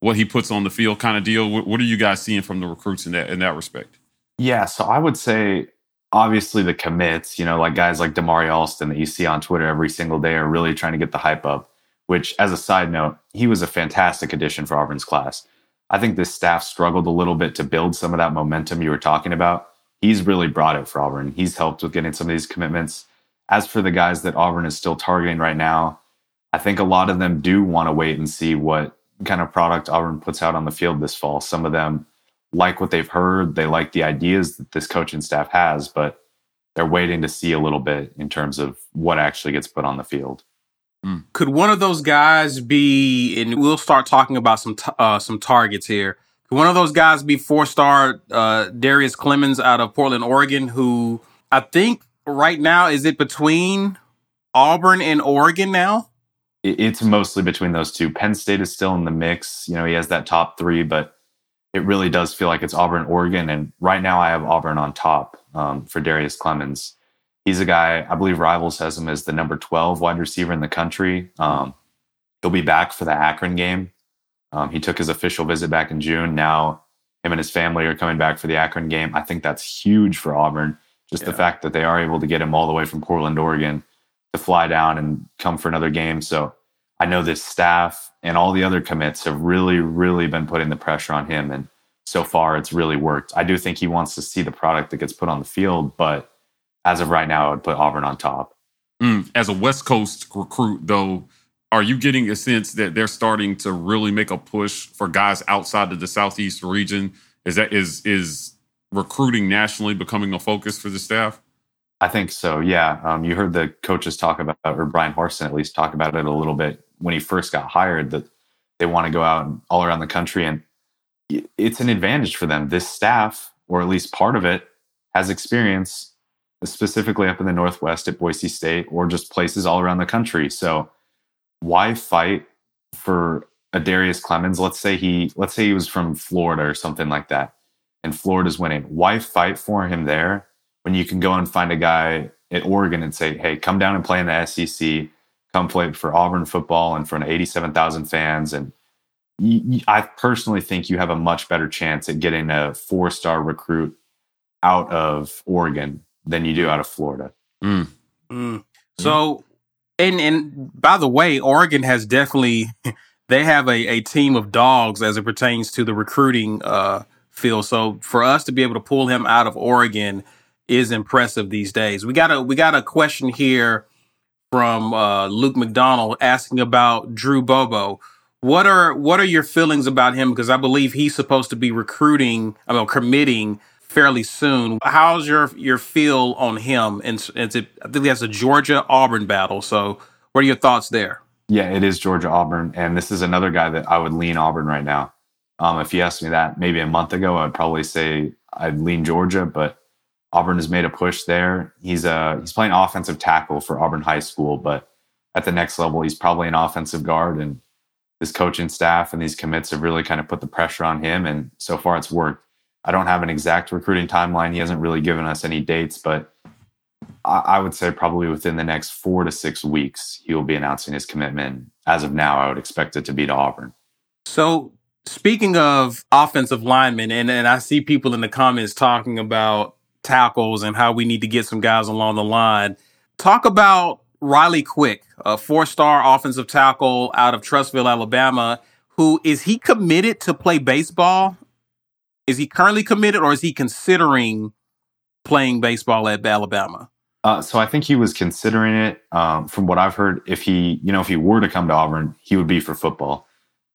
what he puts on the field kind of deal? What, what are you guys seeing from the recruits in that in that respect? Yeah, so I would say obviously the commits, you know, like guys like Damari Alston that you see on Twitter every single day are really trying to get the hype up. Which, as a side note, he was a fantastic addition for Auburn's class. I think this staff struggled a little bit to build some of that momentum you were talking about he's really brought it for Auburn. He's helped with getting some of these commitments. As for the guys that Auburn is still targeting right now, I think a lot of them do want to wait and see what kind of product Auburn puts out on the field this fall. Some of them like what they've heard, they like the ideas that this coaching staff has, but they're waiting to see a little bit in terms of what actually gets put on the field. Hmm. Could one of those guys be? And we'll start talking about some t- uh, some targets here one of those guys be four star uh, Darius Clemons out of Portland, Oregon, who I think right now is it between Auburn and Oregon now? It's mostly between those two. Penn State is still in the mix. You know, he has that top three, but it really does feel like it's Auburn, Oregon. And right now I have Auburn on top um, for Darius Clemons. He's a guy, I believe Rivals has him as the number 12 wide receiver in the country. Um, he'll be back for the Akron game. Um, he took his official visit back in June. Now him and his family are coming back for the Akron game. I think that's huge for Auburn. Just yeah. the fact that they are able to get him all the way from Portland, Oregon to fly down and come for another game. So I know this staff and all the other commits have really, really been putting the pressure on him. And so far, it's really worked. I do think he wants to see the product that gets put on the field, but as of right now, I would put Auburn on top. Mm, as a West Coast recruit, though, are you getting a sense that they're starting to really make a push for guys outside of the Southeast region? Is that is is recruiting nationally becoming a focus for the staff? I think so. Yeah, um, you heard the coaches talk about, or Bryan Harsin at least talk about it a little bit when he first got hired. That they want to go out all around the country, and it's an advantage for them. This staff, or at least part of it, has experience specifically up in the Northwest at Boise State, or just places all around the country. So, why fight for a Darius Clemons? Let's say he, let's say he was from Florida or something like that, and Florida's winning. Why fight for him there? when you can go and find a guy at Oregon and say, hey, come down and play in the SEC, come play for Auburn football in front of 87,000 fans. And I personally think you have a much better chance at getting a four star recruit out of Oregon than you do out of Florida. Mm. Mm. So, and and by the way, Oregon has definitely (laughs) they have a, a team of dogs as it pertains to the recruiting uh, field. So for us to be able to pull him out of Oregon is impressive these days. We got a we got a question here from uh, Luke McDonald asking about Drew Bobo. What are what are your feelings about him? Because I believe he's supposed to be recruiting, I mean, committing fairly soon. How's your your feel on him? And it's it, I think that's a Georgia Auburn battle. So, what are your thoughts there? Yeah, it is Georgia Auburn, and this is another guy that I would lean Auburn right now. Um, if you asked me that maybe a month ago, I'd probably say I'd lean Georgia, but Auburn has made a push there. He's uh he's playing offensive tackle for Auburn High School, but at the next level, he's probably an offensive guard. And his coaching staff and these commits have really kind of put the pressure on him. And so far, it's worked. I don't have an exact recruiting timeline. He hasn't really given us any dates, but I, I would say probably within the next four to six weeks, he will be announcing his commitment. As of now, I would expect it to be to Auburn. So Speaking of offensive linemen, and, and I see people in the comments talking about tackles and how we need to get some guys along the line. Talk about Riley Quick, a four star offensive tackle out of Trussville, Alabama. Who is he committed to play baseball? Is he currently committed or is he considering playing baseball at Alabama? Uh, so I think he was considering it. Um, from what I've heard, if he, you know, if he were to come to Auburn, he would be for football.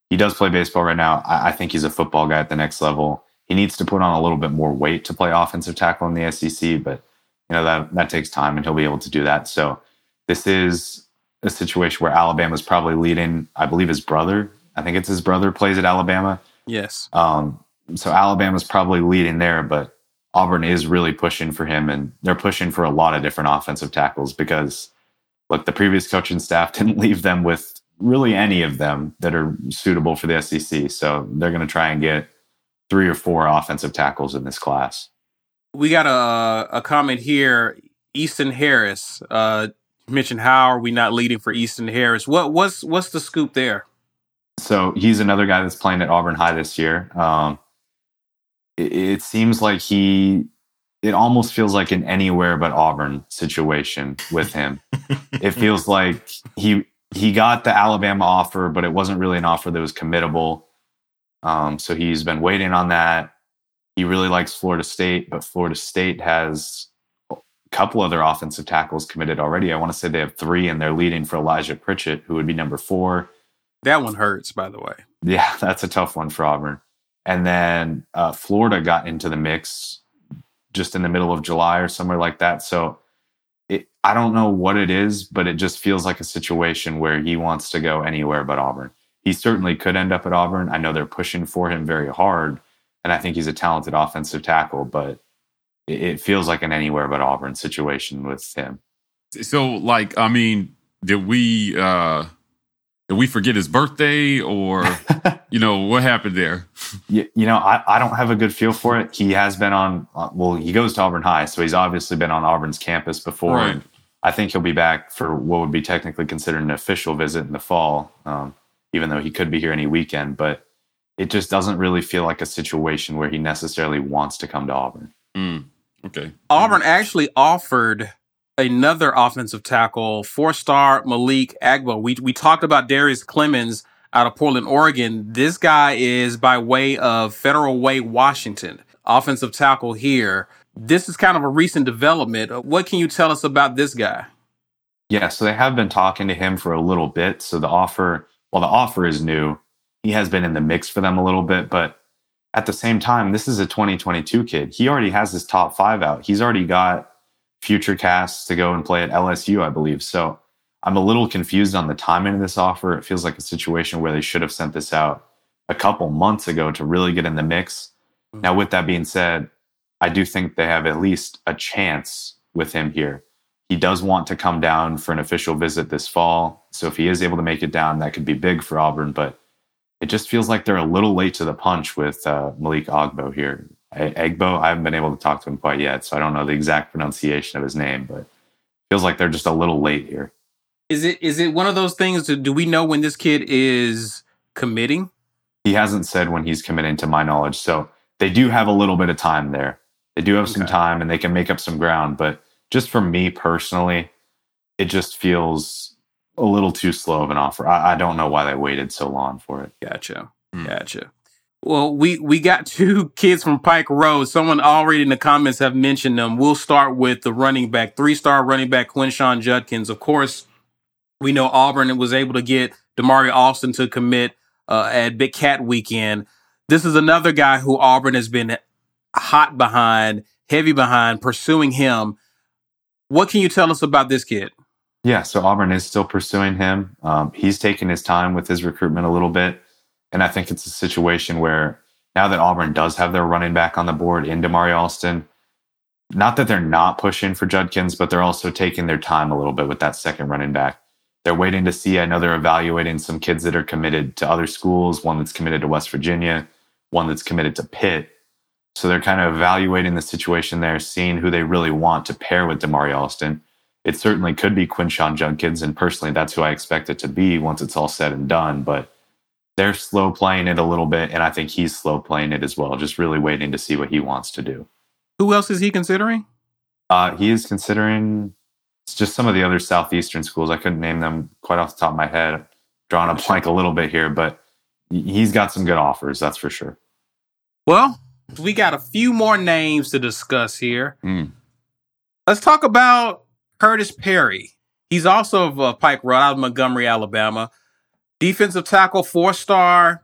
He does play baseball right now. I, I think he's a football guy at the next level. He needs to put on a little bit more weight to play offensive tackle in the SEC, but you know that that takes time, and he'll be able to do that. So this is a situation where Alabama's probably leading. I believe his brother. I think it's his brother plays at Alabama. Yes. Um, so Alabama's probably leading there, but Auburn is really pushing for him, and they're pushing for a lot of different offensive tackles because, look, the previous coaching staff (laughs) didn't leave them with really any of them that are suitable for the SEC. So they're going to try and get three or four offensive tackles in this class. We got a, a comment here. Easton Harris uh, mentioned how are we not leading for Easton Harris? What what's what's the scoop there? So he's another guy that's playing at Auburn High this year. Um, it, it seems like he it almost feels like an anywhere but Auburn situation with him. (laughs) it feels like he he got the Alabama offer, but it wasn't really an offer that was committable. Um, so he's been waiting on that. He really likes Florida State, but Florida State has a couple other offensive tackles committed already. I want to say they have three, and they're leading for Elijah Pritchett, who would be number four. That one hurts, by the way. Yeah, (laughs) that's a tough one for Auburn. And then uh, Florida got into the mix just in the middle of July or somewhere like that. So it, I don't know what it is, but it just feels like a situation where he wants to go anywhere but Auburn he certainly could end up at Auburn. I know they're pushing for him very hard, and I think he's a talented offensive tackle, but it feels like an anywhere but Auburn situation with him. So, like, I mean, did we uh did we forget his birthday or (laughs) You know what happened there? You, you know, I, I don't have a good feel for it. He has been on, uh, well, he goes to Auburn High, so he's obviously been on Auburn's campus before. Right. And I think he'll be back for what would be technically considered an official visit in the fall, um, even though he could be here any weekend. But it just doesn't really feel like a situation where he necessarily wants to come to Auburn. Mm, okay. Auburn actually offered another offensive tackle, four-star Malik Agbo. We we talked about Darius Clemons out of Portland, Oregon. This guy is by way of Federal Way, Washington, offensive tackle here. This is kind of a recent development. What can you tell us about this guy? Yeah, so they have been talking to him for a little bit. So the offer, well, the offer is new. He has been in the mix for them a little bit, but at the same time, this is a 2022 kid. He already has his top five out. He's already got future casts to go and play at LSU, I believe. So I'm a little confused on the timing of this offer. It feels like a situation where they should have sent this out a couple months ago to really get in the mix. Mm-hmm. Now, with that being said, I do think they have at least a chance with him here. He does want to come down for an official visit this fall. So if he is able to make it down, that could be big for Auburn. But it just feels like they're a little late to the punch with uh, Malik Ogbo here. Egbo, I haven't been able to talk to him quite yet, so I don't know the exact pronunciation of his name, but feels like they're just a little late here. Is it is it one of those things? Do we know when this kid is committing? He hasn't said when he's committing, to my knowledge. So they do have a little bit of time there. They do have some time, and they can make up some ground. But just for me personally, it just feels a little too slow of an offer. I, I don't know why they waited so long for it. Gotcha. Hmm. Gotcha. Well, we we got (laughs) two kids from Pike Road. Someone already in the comments have mentioned them. We'll start with the running back, three star running back Quinshon Judkins. Of course, we know Auburn was able to get Damari Alston to commit uh, at Big Cat Weekend. This is another guy who Auburn has been hot behind, heavy behind, pursuing him. What can you tell us about this kid? Yeah, so Auburn is still pursuing him. Um, he's taking his time with his recruitment a little bit. And I think it's a situation where now that Auburn does have their running back on the board in Alston, not that they're not pushing for Judkins, but they're also taking their time a little bit with that second running back. They're waiting to see. I know they're evaluating some kids that are committed to other schools, one that's committed to West Virginia, one that's committed to Pitt. So they're kind of evaluating the situation there, seeing who they really want to pair with Damari Alston it certainly could be Quinshon Judkins, and personally, that's who I expect it to be once it's all said and done. But they're slow playing it a little bit, and I think he's slow playing it as well, just really waiting to see what he wants to do. Who else is he considering? Uh, he is considering it's just some of the other southeastern schools. I couldn't name them quite off the top of my head, drawing a blank a little bit here, but he's got some good offers, that's for sure. Well, we got a few more names to discuss here. Mm. Let's talk about Curtis Perry. He's also of uh, Pike Road out of Montgomery, Alabama. Defensive tackle, four star.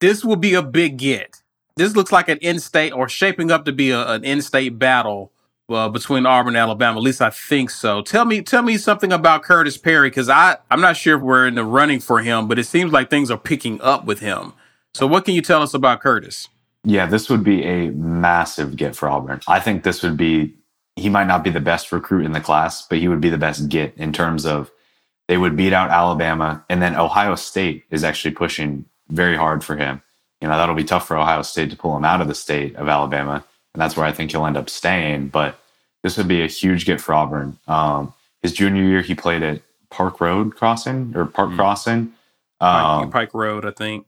This will be a big get. This looks like an in-state or shaping up to be a, an in-state battle uh, between Auburn and Alabama. At least I think so. Tell me, tell me something about Curtis Perry because I I'm not sure if we're in the running for him, but it seems like things are picking up with him. So what can you tell us about Curtis? Yeah, this would be a massive get for Auburn. I think this would be, he might not be the best recruit in the class, but he would be the best get in terms of they would beat out Alabama. And then Ohio State is actually pushing very hard for him. You know, that'll be tough for Ohio State to pull him out of the state of Alabama. And that's where I think he'll end up staying. But this would be a huge get for Auburn. Um, his junior year, he played at Park Road Crossing or Park Mm. Crossing. Um, Pike Road, I think.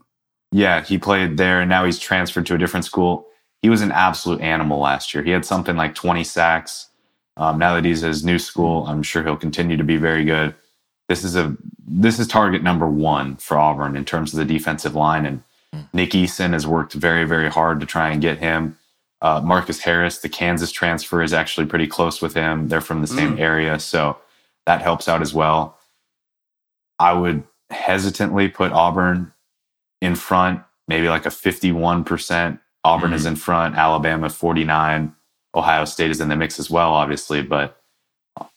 Yeah, he played there and now he's transferred to a different school. He was an absolute animal last year. He had something like 20 sacks. Um, now that he's at his new school, I'm sure he'll continue to be very good. This is a this is target number one for Auburn in terms of the defensive line, and Nick Eason has worked very very hard to try and get him. Uh, Marcus Harris, the Kansas transfer, is actually pretty close with him. They're from the same area, so that helps out as well. I would hesitantly put Auburn in front, maybe like a 51%. Auburn is in front, Alabama 49. Ohio State is in the mix as well, obviously, but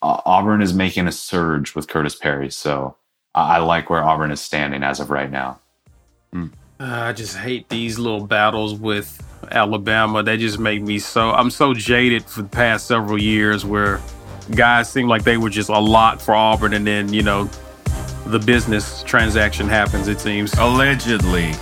Au- Auburn is making a surge with Curtis Perry. So I I like where Auburn is standing as of right now. Uh, I just hate these little battles with Alabama. They just make me so. I'm so jaded for the past several years where guys seem like they were just a lot for Auburn, and then you know the business transaction happens. It seems. Allegedly.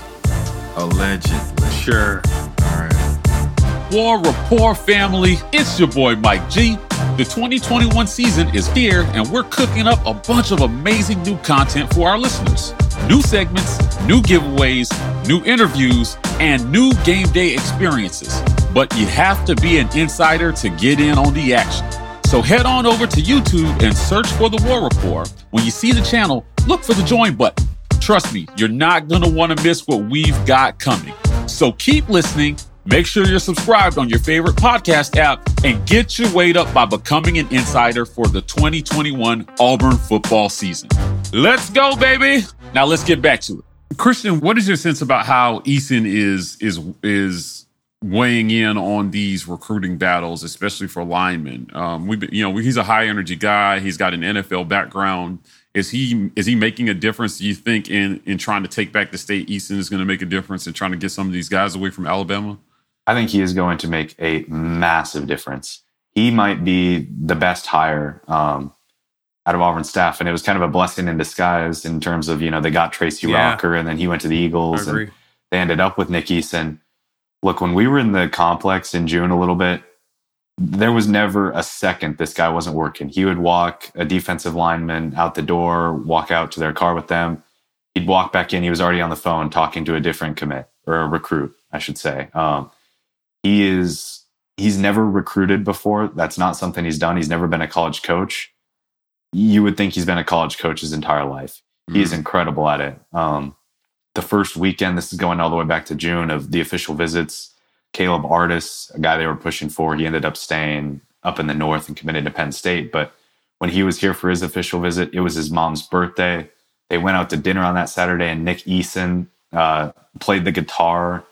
Allegedly. Sure. All right. War Rapport family, it's your boy Mike G. The 2021 season is here, and we're cooking up a bunch of amazing new content for our listeners. New segments, new giveaways, new interviews, and new game day experiences. But you have to be an insider to get in on the action. So head on over to YouTube and search for the War Rapport. When you see the channel, look for the join button. Trust me, you're not going to want to miss what we've got coming. So keep listening. Make sure you're subscribed on your favorite podcast app and get your weight up by becoming an insider for the 2021 Auburn football season. Let's go, baby. Now let's get back to it. Christian, what is your sense about how Eason is is is weighing in on these recruiting battles, especially for linemen? Um, we, you know, he's a high energy guy. He's got an NFL background. Is he is he making a difference? Do you think in in trying to take back the state, Eason is going to make a difference in trying to get some of these guys away from Alabama? I think he is going to make a massive difference. He might be the best hire um, out of Auburn staff, and it was kind of a blessing in disguise in terms of you know they got Tracy Yeah. Rocker, and then he went to the Eagles, and they ended up with Nick Eason. Look, when we were in the complex in June a little bit, there was never a second this guy wasn't working. He would walk a defensive lineman out the door, walk out to their car with them. He'd walk back in. He was already on the phone talking to a different commit or a recruit, I should say. Um, he is he's never recruited before. That's not something he's done. He's never been a college coach. You would think he's been a college coach his entire life. He is incredible at it. Um, the first weekend, this is going all the way back to June of the official visits. Caleb Artis, a guy they were pushing for, he ended up staying up in the north and committed to Penn State. But when he was here for his official visit, it was his mom's birthday. They went out to dinner on that Saturday, and Nick Eason uh, played the guitar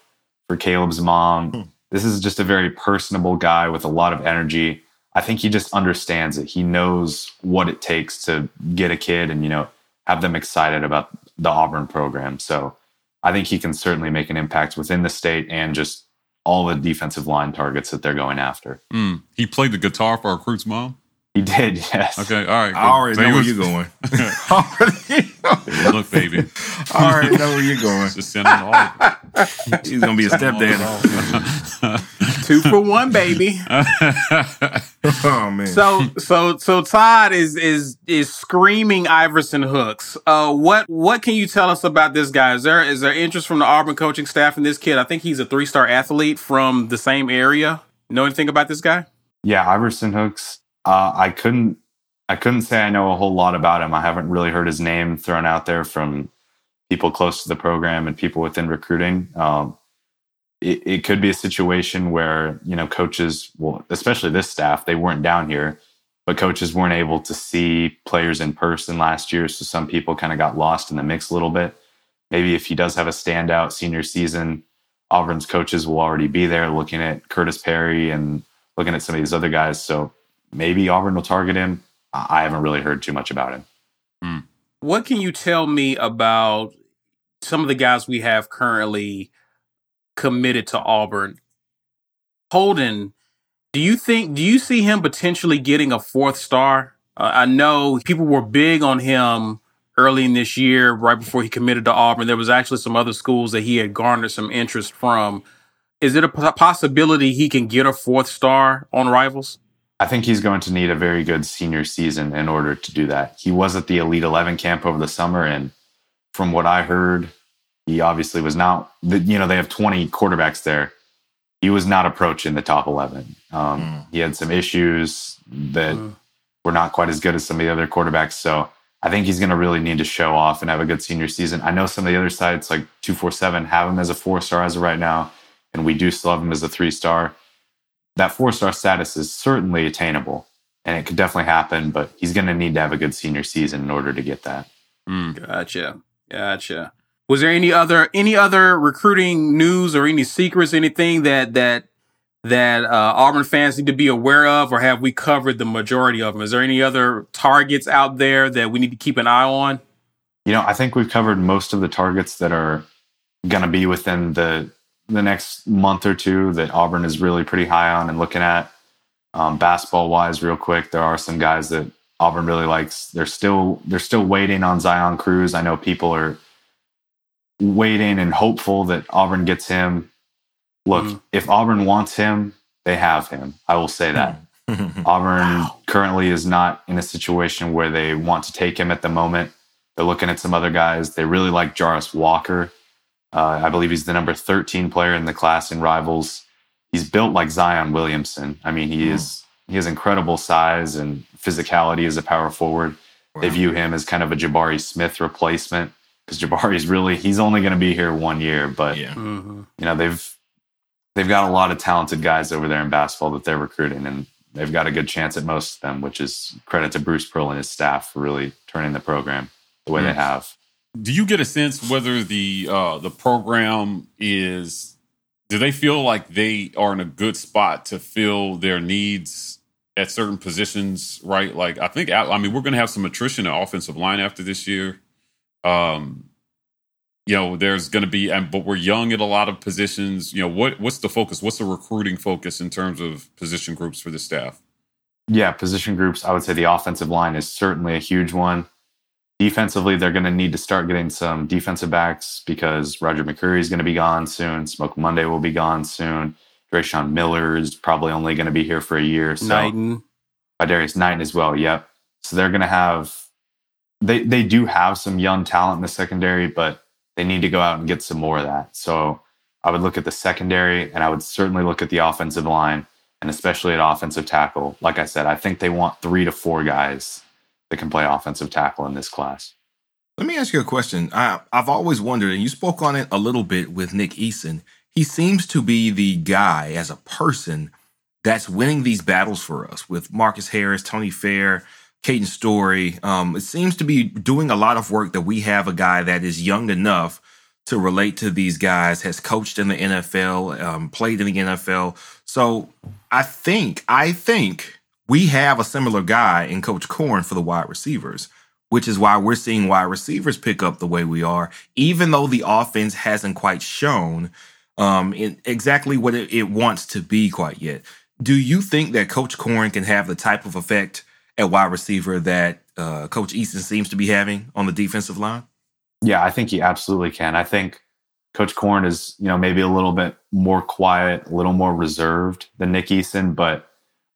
for Caleb's mom. This is just a very personable guy with a lot of energy. I think he just understands it. He knows what it takes to get a kid and, you know, have them excited about the Auburn program. So I think he can certainly make an impact within the state and just all the defensive line targets that they're going after. Mm. He played the guitar for a recruit's mom. He did, (laughs) yes. Okay, all right. I already So know he where was- you're going. (laughs) (laughs) already know. Look, baby, I already know where you're going. just send him all. (laughs) He's gonna be a stepdad. (laughs) Two for one, baby. (laughs) oh man. So so so Todd is is is screaming Iverson hooks. Uh what what can you tell us about this guy? Is there is there interest from the Auburn coaching staff in this kid? I think he's a three star athlete from the same area. Know anything about this guy? Yeah, Iverson Hooks. Uh, I couldn't. I couldn't say I know a whole lot about him. I haven't really heard his name thrown out there from people close to the program and people within recruiting. Um, it, it could be a situation where you know coaches, well, especially this staff, they weren't down here, but coaches weren't able to see players in person last year, so some people kind of got lost in the mix a little bit. Maybe if he does have a standout senior season, Auburn's coaches will already be there looking at Curtis Perry and looking at some of these other guys. So maybe Auburn will target him. I I haven't really heard too much about him. What can you tell me about some of the guys we have currently committed to Auburn? Holden, do you think do you see him potentially getting a fourth star? Uh, I know people were big on him early in this year, right before he committed to Auburn. There was actually some other schools that he had garnered some interest from. Is it a possibility he can get a fourth star on Rivals? I think he's going to need a very good senior season in order to do that. He was at the Elite 11 camp over the summer, and from what I heard, he obviously was not. the- You know, they have 20 quarterbacks there. He was not approaching the top 11. Um, He had some issues that Mm. were not quite as good as some of the other quarterbacks. So I think he's going to really need to show off and have a good senior season. I know some of the other sites, like 247, have him as a four star as of right now, and we do still have him as a three star that four star status is certainly attainable and it could definitely happen, but he's going to need to have a good senior season in order to get that. Mm. Gotcha. Gotcha. Was there any other any other recruiting news or any secrets, anything that that that uh, Auburn fans need to be aware of, or have we covered the majority of them? Is there any other targets out there that we need to keep an eye on? You know, I think we've covered most of the targets that are going to be within the the next month or two that Auburn is really pretty high on and looking at. Um, basketball wise, real quick, there are some guys that Auburn really likes. They're still they're still waiting on Zion Cruz. I know people are waiting and hopeful that Auburn gets him. Look, Mhm. if Auburn wants him, they have him. I will say that. (laughs) Auburn currently is not in a situation where they want to take him at the moment. They're looking at some other guys. They really like Jarace Walker. Uh, I believe he's the number 13 player in the class in rivals. He's built like Zion Williamson. I mean, he is he has incredible size and physicality as a power forward. They view him as kind of a Jabari Smith replacement because Jabari's really he's only going to be here one year, but yeah. Mhm. you know they've they've got a lot of talented guys over there in basketball that they're recruiting and they've got a good chance at most of them which is credit to bruce pearl and his staff for really turning the program the way they have Do you get a sense whether the uh, the program is? Do they feel like they are in a good spot to fill their needs at certain positions? Right, like I think I mean we're going to have some attrition in offensive line after this year. Um, you know, there's going to be, and but we're young at a lot of positions. You know, what what's the focus? What's the recruiting focus in terms of position groups for the staff? yeah position groups i would say the offensive line is certainly a huge one defensively they're going to need to start getting some defensive backs because roger mccreary is going to be gone soon smoke monday will be gone soon Drayshawn Miller is probably only going to be here for a year. So Knighton. by Darius Knighton as well. Yep. So they're going to have they they do have some young talent in the secondary, but they need to go out and get some more of that. So I would look at the secondary, and I would certainly look at the offensive line, and especially at offensive tackle. Like I said, I think they want three to four guys that can play offensive tackle in this class. Let me ask you a question. I, I've always wondered, and you spoke on it a little bit with Nick Eason. He seems to be the guy as a person that's winning these battles for us with Marcus Harris, Tony Fair, Caden Story. Um, it seems to be doing a lot of work that we have a guy that is young enough to relate to these guys, has coached in the NFL, um, played in the NFL. So I think, I think we have a similar guy in Coach Corn for the wide receivers which is why we're seeing wide receivers pick up the way we are, even though the offense hasn't quite shown um, exactly what it, it wants to be quite yet. Do you think that Coach Corn can have the type of effect at wide receiver that uh, Coach Eason seems to be having on the defensive line? Yeah, I think he absolutely can. I think Coach Corn is, you know, maybe a little bit more quiet, a little more reserved than Nick Eason, but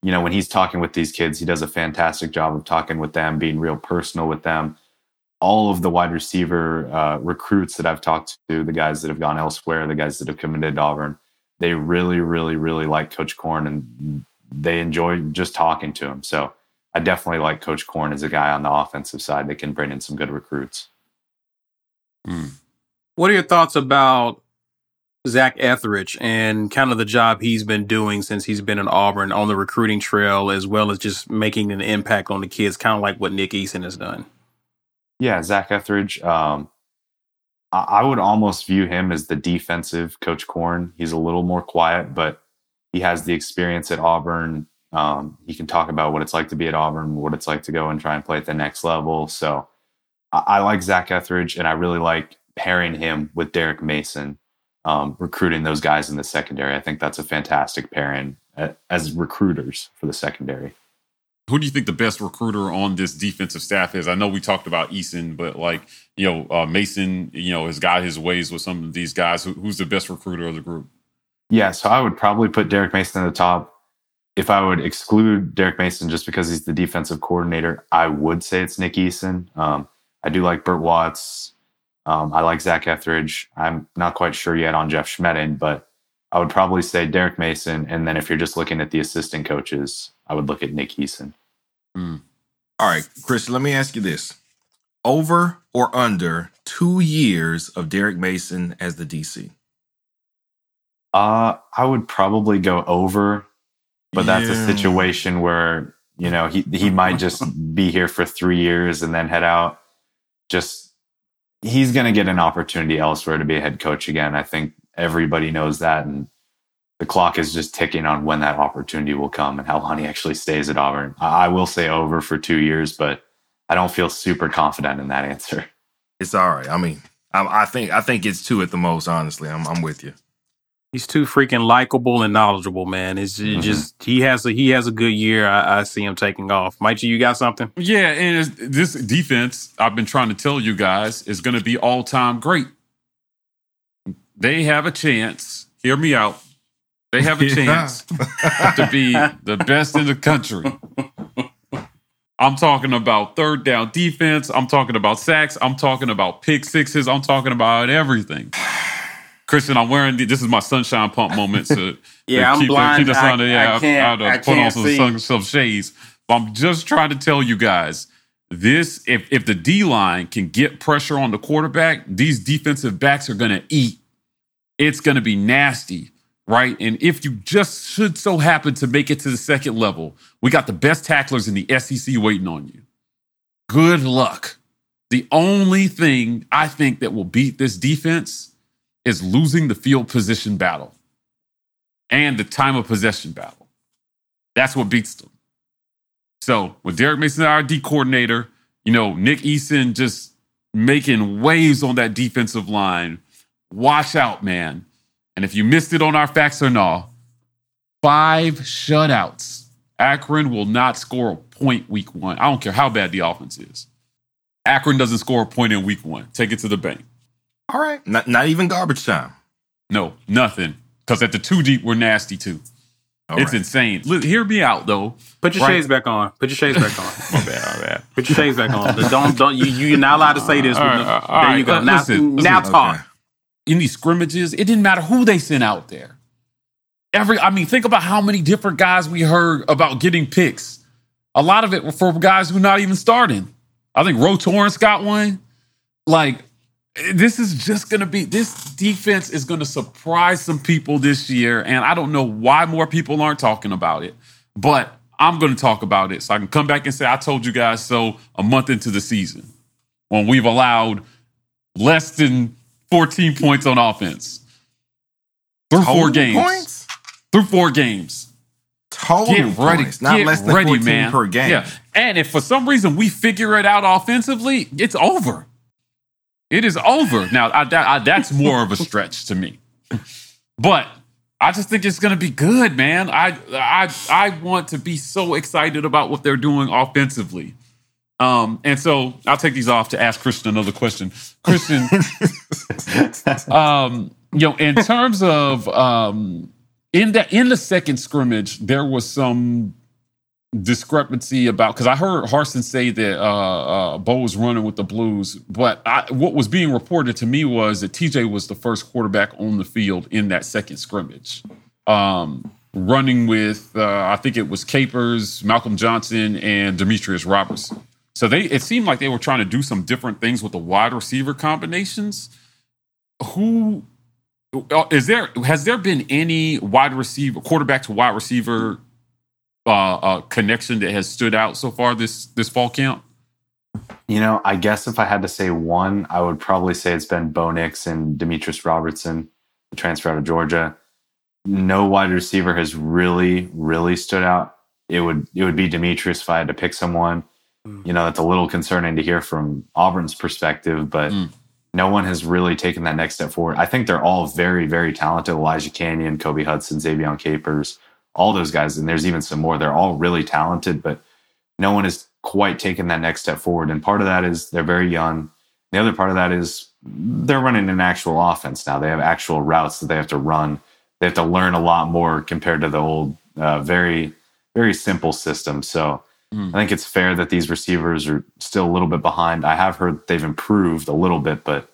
you know, when he's talking with these kids, he does a fantastic job of talking with them, being real personal with them. All of the wide receiver uh, recruits that I've talked to, the guys that have gone elsewhere, the guys that have committed to Auburn, they really, really, really like Coach Corn and they enjoy just talking to him. So I definitely like Coach Corn as a guy on the offensive side that can bring in some good recruits. What are your thoughts about Zach Etheridge and kind of the job he's been doing since he's been in Auburn on the recruiting trail, as well as just making an impact on the kids, kind of like what Nick Eason has done? Yeah, Zach Etheridge. Um, I, would almost view him as the defensive Coach Corn. He's a little more quiet, but he has the experience at Auburn. Um, he can talk about what it's like to be at Auburn, what it's like to go and try and play at the next level. So I, I like Zach Etheridge, and I really like pairing him with Derek Mason, um, recruiting those guys in the secondary. I think that's a fantastic pairing as recruiters for the secondary. Who do you think the best recruiter on this defensive staff is? I know we talked about Eason, but like you know, uh, Mason, you know, has got his ways with some of these guys. Who, who's the best recruiter of the group? Yeah, so I would probably put Derek Mason at the top. If I would exclude Derek Mason just because he's the defensive coordinator, I would say it's Nick Eason. Um, I do like Bert Watts. Um, I like Zach Etheridge. I'm not quite sure yet on Jeff Schmedding, but I would probably say Derek Mason. And then if you're just looking at the assistant coaches, I would look at Nick Eason. All right, Chris, let me ask you this. Over or under two years of Derek Mason as the DC? Uh, I would probably go over, but that's a situation where you know he he might just (laughs) be here for three years and then head out. Just he's going to get an opportunity elsewhere to be a head coach again. I think everybody knows that, and the clock is just ticking on when that opportunity will come and how long he actually stays at Auburn. I will say over for two years, but I don't feel super confident in that answer. It's all right. I mean, I, I think I think it's two at the most. Honestly, I'm I'm with you. He's too freaking likable and knowledgeable, man. It's ju- Mhm. just he has a he has a good year. I, I see him taking off. Mike G, you got something? Yeah, and this defense, I've been trying to tell you guys, is going to be all time great. they have a chance. Hear me out. They have a (laughs) chance to be the best in the country. I'm talking about third down defense. I'm talking about sacks. I'm talking about pick sixes. I'm talking about everything. Christian, I'm wearing the, this is my sunshine pump moment. So (laughs) Yeah, I'm keep blind. The, keep the sun, I- yeah, I can't- I, I put on some, sun, some shades. But I'm just trying to tell you guys this: if if the D line can get pressure on the quarterback, these defensive backs are going to eat. It's going to be nasty, right? And if you just should so happen to make it to the second level, we got the best tacklers in the SEC waiting on you. Good luck. The only thing I think that will beat this defense is losing the field position battle and the time of possession battle. That's what beats them. So with Derek Mason, our D coordinator, you know, Nick Eason just making waves on that defensive line. Watch out, man. And if you missed it on our facts or no, five shutouts. Akron will not score a point week one. I don't care how bad the offense is. Akron doesn't score a point in week one. Take it to the bank. All right. Not, not even garbage time. No, nothing. Because at the two deep, we're nasty too. All it's right. insane. Look, hear me out though. Put your Right. shades back on. Put your shades back on. (laughs) My bad, my bad. Put your shades back on. Don't don't you you're not allowed to say this. All with no- all there right. you go. Uh, Now, listen, now listen. talk. Okay. in these scrimmages, it didn't matter who they sent out there. Every, I mean, think about how many different guys we heard about getting picks. A lot of it were for guys who not even starting. I think Ro Torrence got one. Like, this is just gonna be this defense is gonna surprise some people this year, and I don't know why more people aren't talking about it, but I'm gonna talk about it so I can come back and say I told you guys so a month into the season when we've allowed less than 14 points on offense through four games. Points? Through four games. Total Get ready, points. Not get less than ready, 14 man. per game. Yeah, and if for some reason we figure it out offensively, it's over. It is over. Now I, that, I, that's more of a stretch to me, but I just think it's going to be good, man. I I I want to be so excited about what they're doing offensively. Um, and so I'll take these off to ask Christian another question. Christian, (laughs) um, you know, in terms of um, in the in the second scrimmage, there was some discrepancy about because I heard Harsin say that uh, uh, Bo was running with the Blues, but I, what was being reported to me was that TJ was the first quarterback on the field in that second scrimmage, um, running with uh, I think it was Capers, Malcolm Johnson, and Demetris Robertson. So they it seemed like they were trying to do some different things with the wide receiver combinations. Who uh, there? Has there been any wide receiver, quarterback to wide receiver uh, uh, connection that has stood out so far this this fall camp? You know, I guess if I had to say one, I would probably say it's been Bo Nix and Demetris Robertson, the transfer out of Georgia. No wide receiver has really, really stood out. It would it would be Demetrius if I had to pick someone. You know, that's a little concerning to hear from Auburn's perspective, but Mm. no one has really taken that next step forward. I think they're all very, very talented. Elijah Canion, Kobe Hudson, Xavier Capers, all those guys, and there's even some more. They're all really talented, but no one has quite taken that next step forward. And part of that is they're very young. The other part of that is they're running an actual offense now. They have actual routes that they have to run. They have to learn a lot more compared to the old, uh, very, very simple system. So Mm. I think it's fair that these receivers are still a little bit behind. I have heard they've improved a little bit, but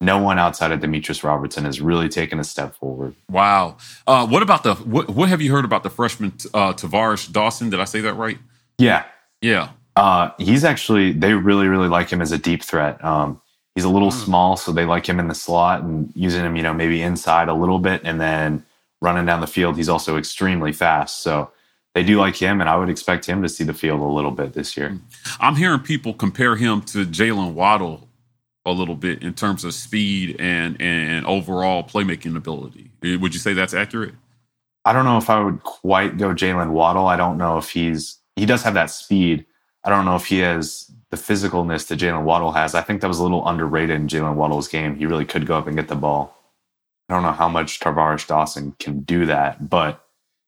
no one outside of Demetris Robertson has really taken a step forward. Wow. Uh, what about the what, what have you heard about the freshman uh, Tavares Dawson? Did I say that right? Yeah, Yeah. Uh, he's actually they really really like him as a deep threat. Um, he's a little Hmm. small, so they like him in the slot and using him, you know, maybe inside a little bit, and then running down the field. He's also extremely fast, so they do like him, and I would expect him to see the field a little bit this year. I'm hearing people compare him to Jaylen Waddle a little bit in terms of speed and and overall playmaking ability. Eh, would you say that's accurate? I don't know if I would quite go Jaylen Waddle. I don't know if he's he does have that speed. I don't know if he has the physicalness that Jaylen Waddle has. I think that was a little underrated in Jaylen Waddle's game. He really could go up and get the ball. I don't know how much Tarvaris Dawson can do that, but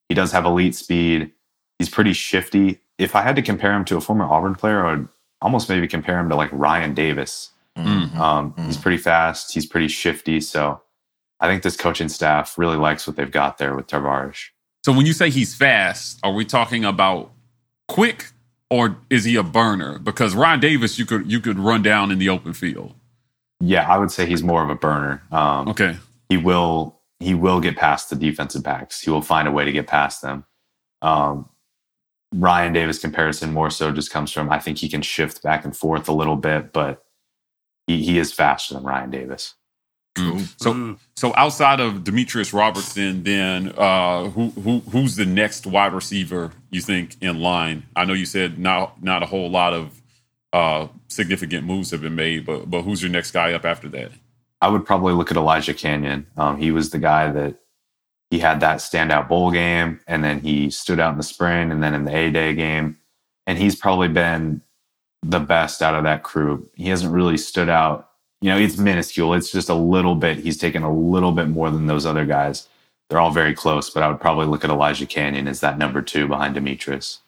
he does have elite speed. He's pretty shifty. If I had to compare him to a former Auburn player, I would almost maybe compare him to like Ryan Davis. Mhm. Um, Mhm. He's pretty fast. He's pretty shifty. So I think this coaching staff really likes what they've got there with Tavares. So when you say he's fast, are we talking about quick or is he a burner? Because Ryan Davis, you could you could run down in the open field. Yeah, I would say he's more of a burner. Um, Okay. he will he will get past the defensive backs. He will find a way to get past them. Um, Ryan Davis comparison more so just comes from I think he can shift back and forth a little bit, but he, he is faster than Ryan Davis. So Mm. so outside of Demetris Robertson, then uh, who who who's the next wide receiver you think in line? I know you said not not a whole lot of uh, significant moves have been made, but but who's your next guy up after that? I would probably look at Elijah Canion. Um, he was the guy that he had that standout bowl game, and then he stood out in the spring, and then in the A Day game, and he's probably been the best out of that crew. He hasn't really stood out. You know, it's minuscule. It's just a little bit. He's taken a little bit more than those other guys. They're all very close, but I would probably look at Elijah Canion as that number two behind Demetrius.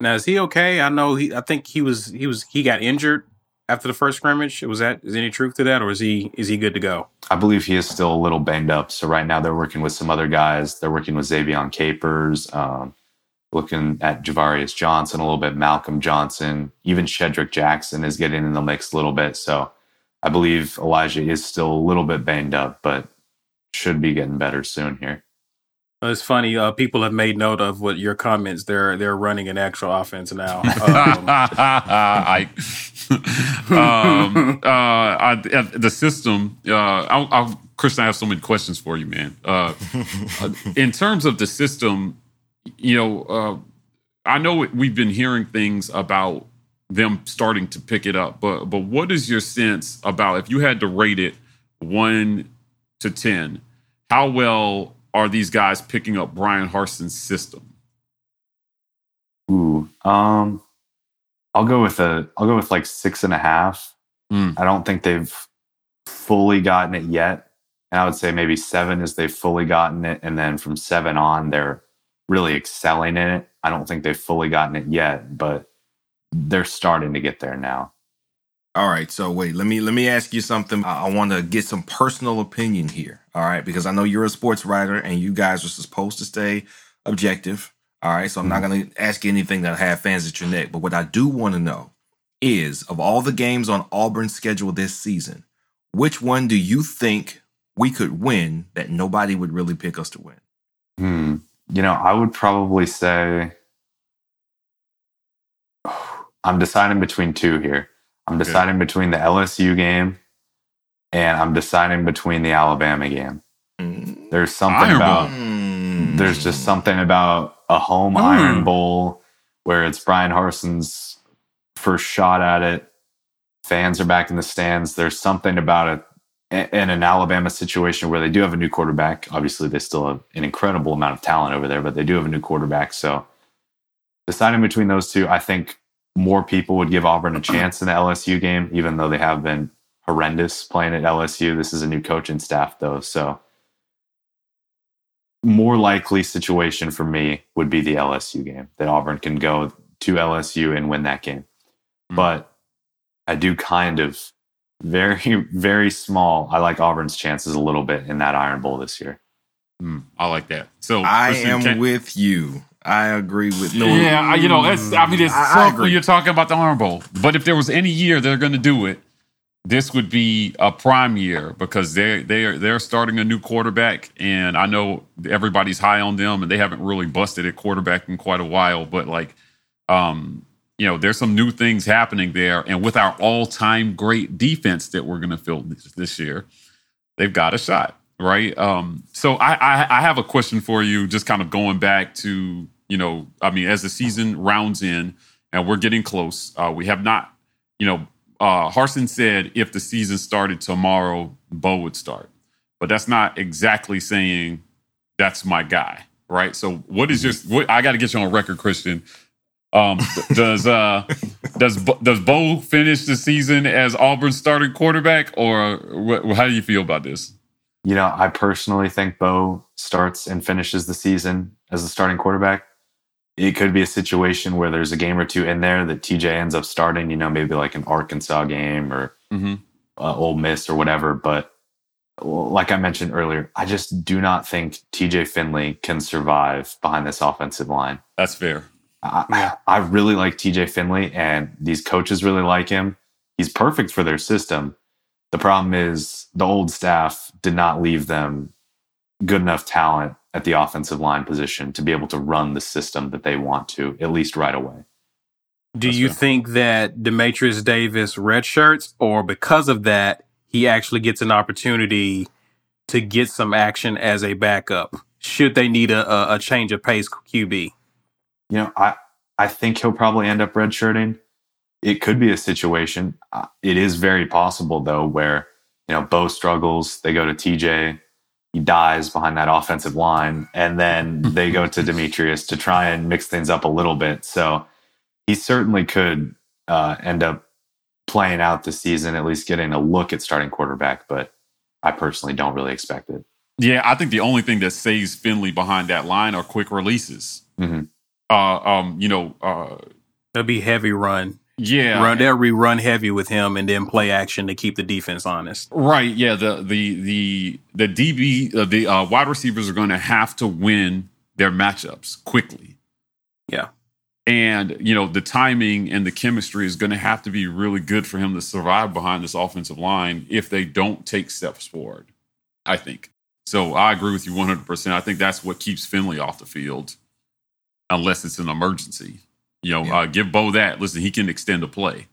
Now is he okay? I know he. I think he was. He was. He got injured after the first scrimmage. Was that? Is any truth to that, or is he? Is he good to go? I believe he is still a little banged up. So right now they're working with some other guys. They're working with Xavion Capers, um, looking at Ja'Varrius Johnson a little bit, Malcolm Johnson, even Shedrick Jackson is getting in the mix a little bit. So I believe Elijah is still a little bit banged up, but should be getting better soon here. It's funny. Uh, people have made note of what your comments. They're they're running an actual offense now. (laughs) Um, I, um, uh, I, uh, the system. Uh, I'll, I'll, Christian, I have so many questions for you, man. Uh, uh, in terms of the system, you know, uh, I know we've been hearing things about them starting to pick it up, but but what is your sense about if you had to rate it one to ten? How well are these guys picking up Bryan Harsin's system? Ooh, um, I'll go with a. I'll go with like six and a half. Hmm. I don't think they've fully gotten it yet, and I would say maybe seven is they've fully gotten it, and then from seven on they're really excelling in it. I don't think they've fully gotten it yet, but they're starting to get there now. All right, so wait, let me let me ask you something. I, I want to get some personal opinion here. All right, because I know you're a sports writer and you guys are supposed to stay objective. All right, so I'm not going to ask you anything that have fans at your neck. But what I do want to know is, of all the games on Auburn's schedule this season, which one do you think we could win that nobody would really pick us to win? Hmm. You know, I would probably say I'm deciding between two here. I'm Okay. deciding between the LSU game and I'm deciding between the Alabama game. Mm. There's something Iron about Mm. there's just something about a home Mm. Iron Bowl where it's Bryan Harsin's first shot at it. Fans are back in the stands. There's something about it in an Alabama situation where they do have a new quarterback. Obviously, they still have an incredible amount of talent over there, but they do have a new quarterback. So, deciding between those two, I think more people would give Auburn a chance in the LSU game, even though they have been horrendous playing at LSU. This is a new coaching staff, though. So, more likely situation for me would be the LSU game that Auburn can go to LSU and win that game. Mm. But I do kind of very, (laughs) very small. I like Auburn's chances a little bit in that Iron Bowl this year. Hmm, I like that. So I Christian, am can- with you. I agree with no. Yeah, I- you know, that's. I mean, it's I- I tough agree. when you're talking about the Iron Bowl. But if there was any year they're going to do it, this would be a prime year because they they are they're starting a new quarterback, and I know everybody's high on them, and they haven't really busted at quarterback in quite a while. But like, um, you know, there's some new things happening there, and with our all-time great defense that we're going to field this, this year, they've got a shot, right? Um, so I, I I have a question for you, just kind of going back to you know, I mean, as the season rounds in and we're getting close, uh, we have not, you know, uh, Harsin said if the season started tomorrow, Bo would start, but that's not exactly saying that's my guy, right? So what is your? What, I got to get you on record, Christian. Um, does uh does Bo- does Bo finish the season as Auburn's starting quarterback, or wh- how do you feel about this? You know, I personally think Bo starts and finishes the season as the starting quarterback. It could be a situation where there's a game or two in there that TJ ends up starting, you know, maybe like an Arkansas game or Mm-hmm. uh, Ole Miss or whatever. But like I mentioned earlier, I just do not think TJ Finley can survive behind this offensive line. That's fair. I, I really like TJ Finley, and these coaches really like him. He's perfect for their system. The problem is the old staff did not leave them good enough talent at the offensive line position to be able to run the system that they want to, at least right away. Do That's you fair. think that Dematrius Davis redshirts, or because of that, he actually gets an opportunity to get some action as a backup? Should they need a, a, a change of pace QB? You know, I I think he'll probably end up redshirting. It could be a situation. Uh, It is very possible though, where you know Bo struggles, they go to TJ, he dies behind that offensive line, and then (laughs) they go to Dematrius to try and mix things up a little bit. So he certainly could uh, end up playing out the season, at least getting a look at starting quarterback. But I personally don't really expect it. Yeah, I think the only thing that saves Finley behind that line are quick releases. Mhm. Uh, um, you know, uh, It'll be heavy run. yeah, Run, they'll rerun heavy with him and then play action to keep the defense honest. Right. Yeah. The the the the DB uh, the uh, wide receivers are going to have to win their matchups quickly. Yeah. And you know the timing and the chemistry is going to have to be really good for him to survive behind this offensive line if they don't take steps forward. I think so. I agree with you one hundred percent. I think that's what keeps Finley off the field, unless it's an emergency. You know, Yeah. uh, give Bo that. Listen, he can extend a play.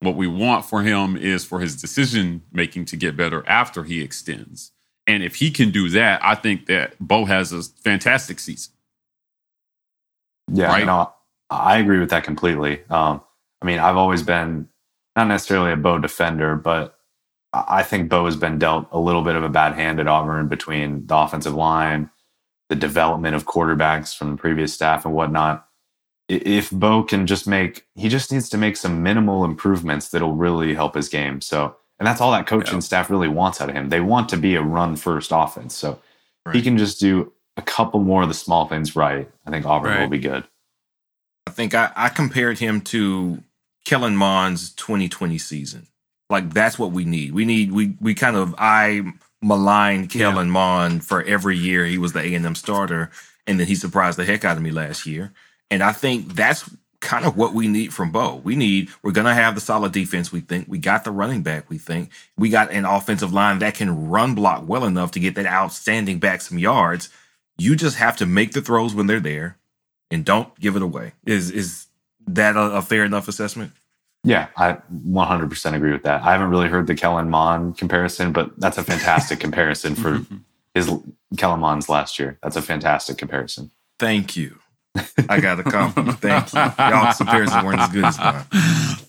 What we want for him is for his decision making to get better after he extends. And if he can do that, I think that Bo has a fantastic season. Yeah, Right? no, I agree with that completely. Um, I mean, I've always been not necessarily a Bo defender, but I I think Bo has been dealt a little bit of a bad hand at Auburn between the offensive line, the development of quarterbacks from the previous staff, and whatnot. If Bo can just make, he just needs to make some minimal improvements that'll really help his game. So, and that's all that coaching Yeah. staff really wants out of him. They want to be a run first offense. So, if he can just do a couple more of the small things right, I think Auburn will be good. I think I, I compared him to Kellen Mond's 2020 season. Like that's what we need. We need we we kind of I malign Kellen Mond for every year he was the A and M starter, and then he surprised the heck out of me last year. And I think that's kind of what we need from Bo. We need we're gonna have the solid defense. We think we got the running back. We think we got an offensive line that can run block well enough to get that outstanding back some yards. You just have to make the throws when they're there and don't give it away. Is is that a, a fair enough assessment? Yeah, I 100% agree with that. I haven't really heard the Kellen Mond comparison, but that's a fantastic comparison for (laughs) his Kellen Mond's last year. That's a fantastic comparison. Thank you. I got a compliment. Thank you. Y'all comparisons weren't as good as mine.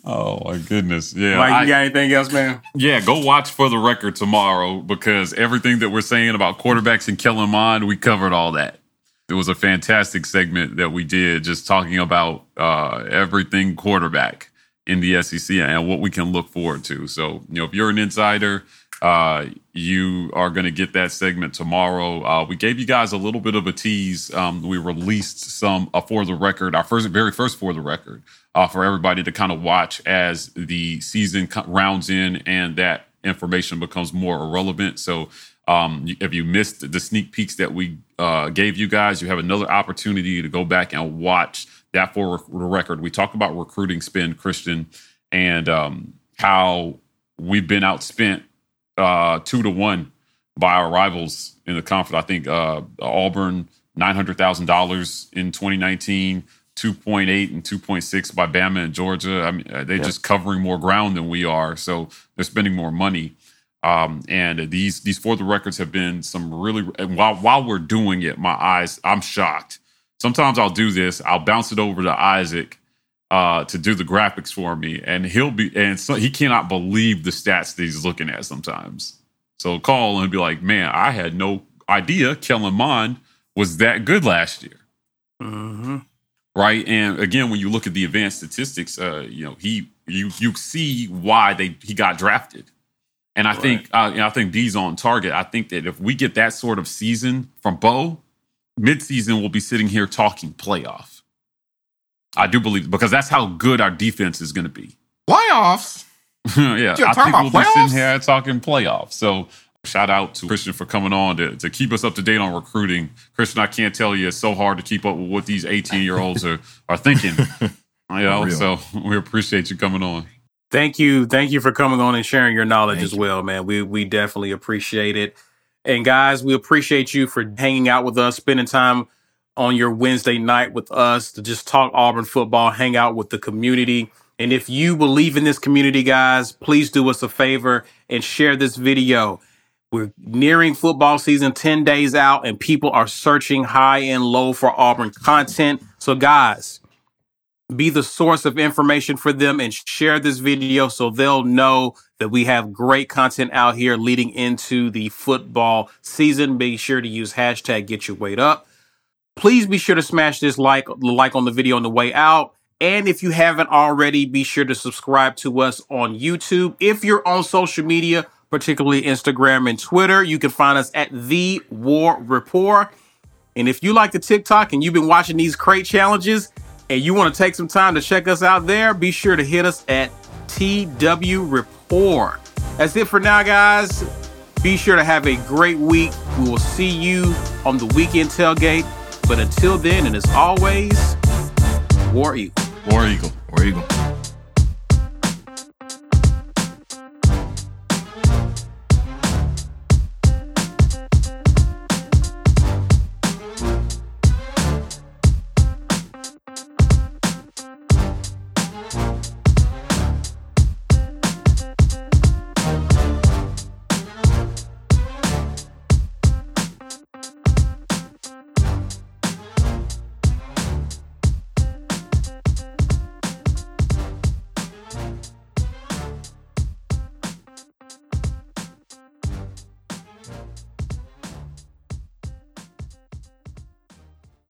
Oh my goodness. Yeah. Mike, I- you got anything else, man? Yeah, go watch for the record tomorrow because everything that we're saying about quarterbacks and Kellen Mond, we covered all that. It was a fantastic segment that we did just talking about uh, everything quarterback in the SEC and what we can look forward to. So, you know, if you're an insider, uh, you are going to get that segment tomorrow. Uh, we gave you guys a little bit of a tease. Um, we released some uh, for the record, our first, very first for the record, uh, for everybody to kind of watch as the season co- rounds in and that information becomes more irrelevant. So, um, if you missed the sneak peeks that we uh, gave you guys, you have another opportunity to go back and watch that for the record. We talk about recruiting spend, Christian, and um, how we've been outspent uh, two to one by our rivals in the conference. I think uh, Auburn nine hundred thousand dollars in twenty nineteen. 2.8 and 2.6 by Bama and Georgia. I mean, uh, they're Yeah. just covering more ground than we are, so they're spending more money. Um, and these these for the records have been some really. And while while we're doing it, my eyes, I'm shocked. Sometimes I'll do this. I'll bounce it over to Isaac uh, to do the graphics for me, and he'll be and so he cannot believe the stats that he's looking at sometimes. So call and be like, "Man, I had no idea Kellen Mond was that good last year." Mm-hmm. right? And again, when you look at the advanced statistics, uh, you know he you you see why they he got drafted, and I think uh, and I think B's on target. I think that if we get that sort of season from Bo, midseason we'll be sitting here talking playoff. I do believe because that's how good our defense is going to be. Playoffs. (laughs) yeah, You're I talking think we'll about be sitting here talking playoffs. So Shout out to Christian for coming on to, to keep us up to date on recruiting. Christian, I can't tell you, it's so hard to keep up with what these 18 year olds are, are thinking. (laughs) you know, so we appreciate you coming on. Thank you. Thank you for coming on and sharing your knowledge Thank as well, man. We we definitely appreciate it. And guys, we appreciate you for hanging out with us, spending time on your Wednesday night with us to just talk Auburn football, hang out with the community. And if you believe in this community, guys, please do us a favor and share this video. We're nearing football season 10 days out, and people are searching high and low for Auburn content. So, guys, be the source of information for them and share this video so they'll know that we have great content out here leading into the football season. Be sure to use hashtag get your weight up. Please be sure to smash this like like on the video on the way out. And if you haven't already, be sure to subscribe to us on YouTube. If you're on social media, particularly Instagram and Twitter, you can find us at The War Report. And if you like the TikTok and you've been watching these crate challenges and you want to take some time to check us out there, be sure to hit us at TW Report. That's it for now, guys. Be sure to have a great week. We will see you on the weekend tailgate. But until then, and as always, War Eagle. War Eagle. You go?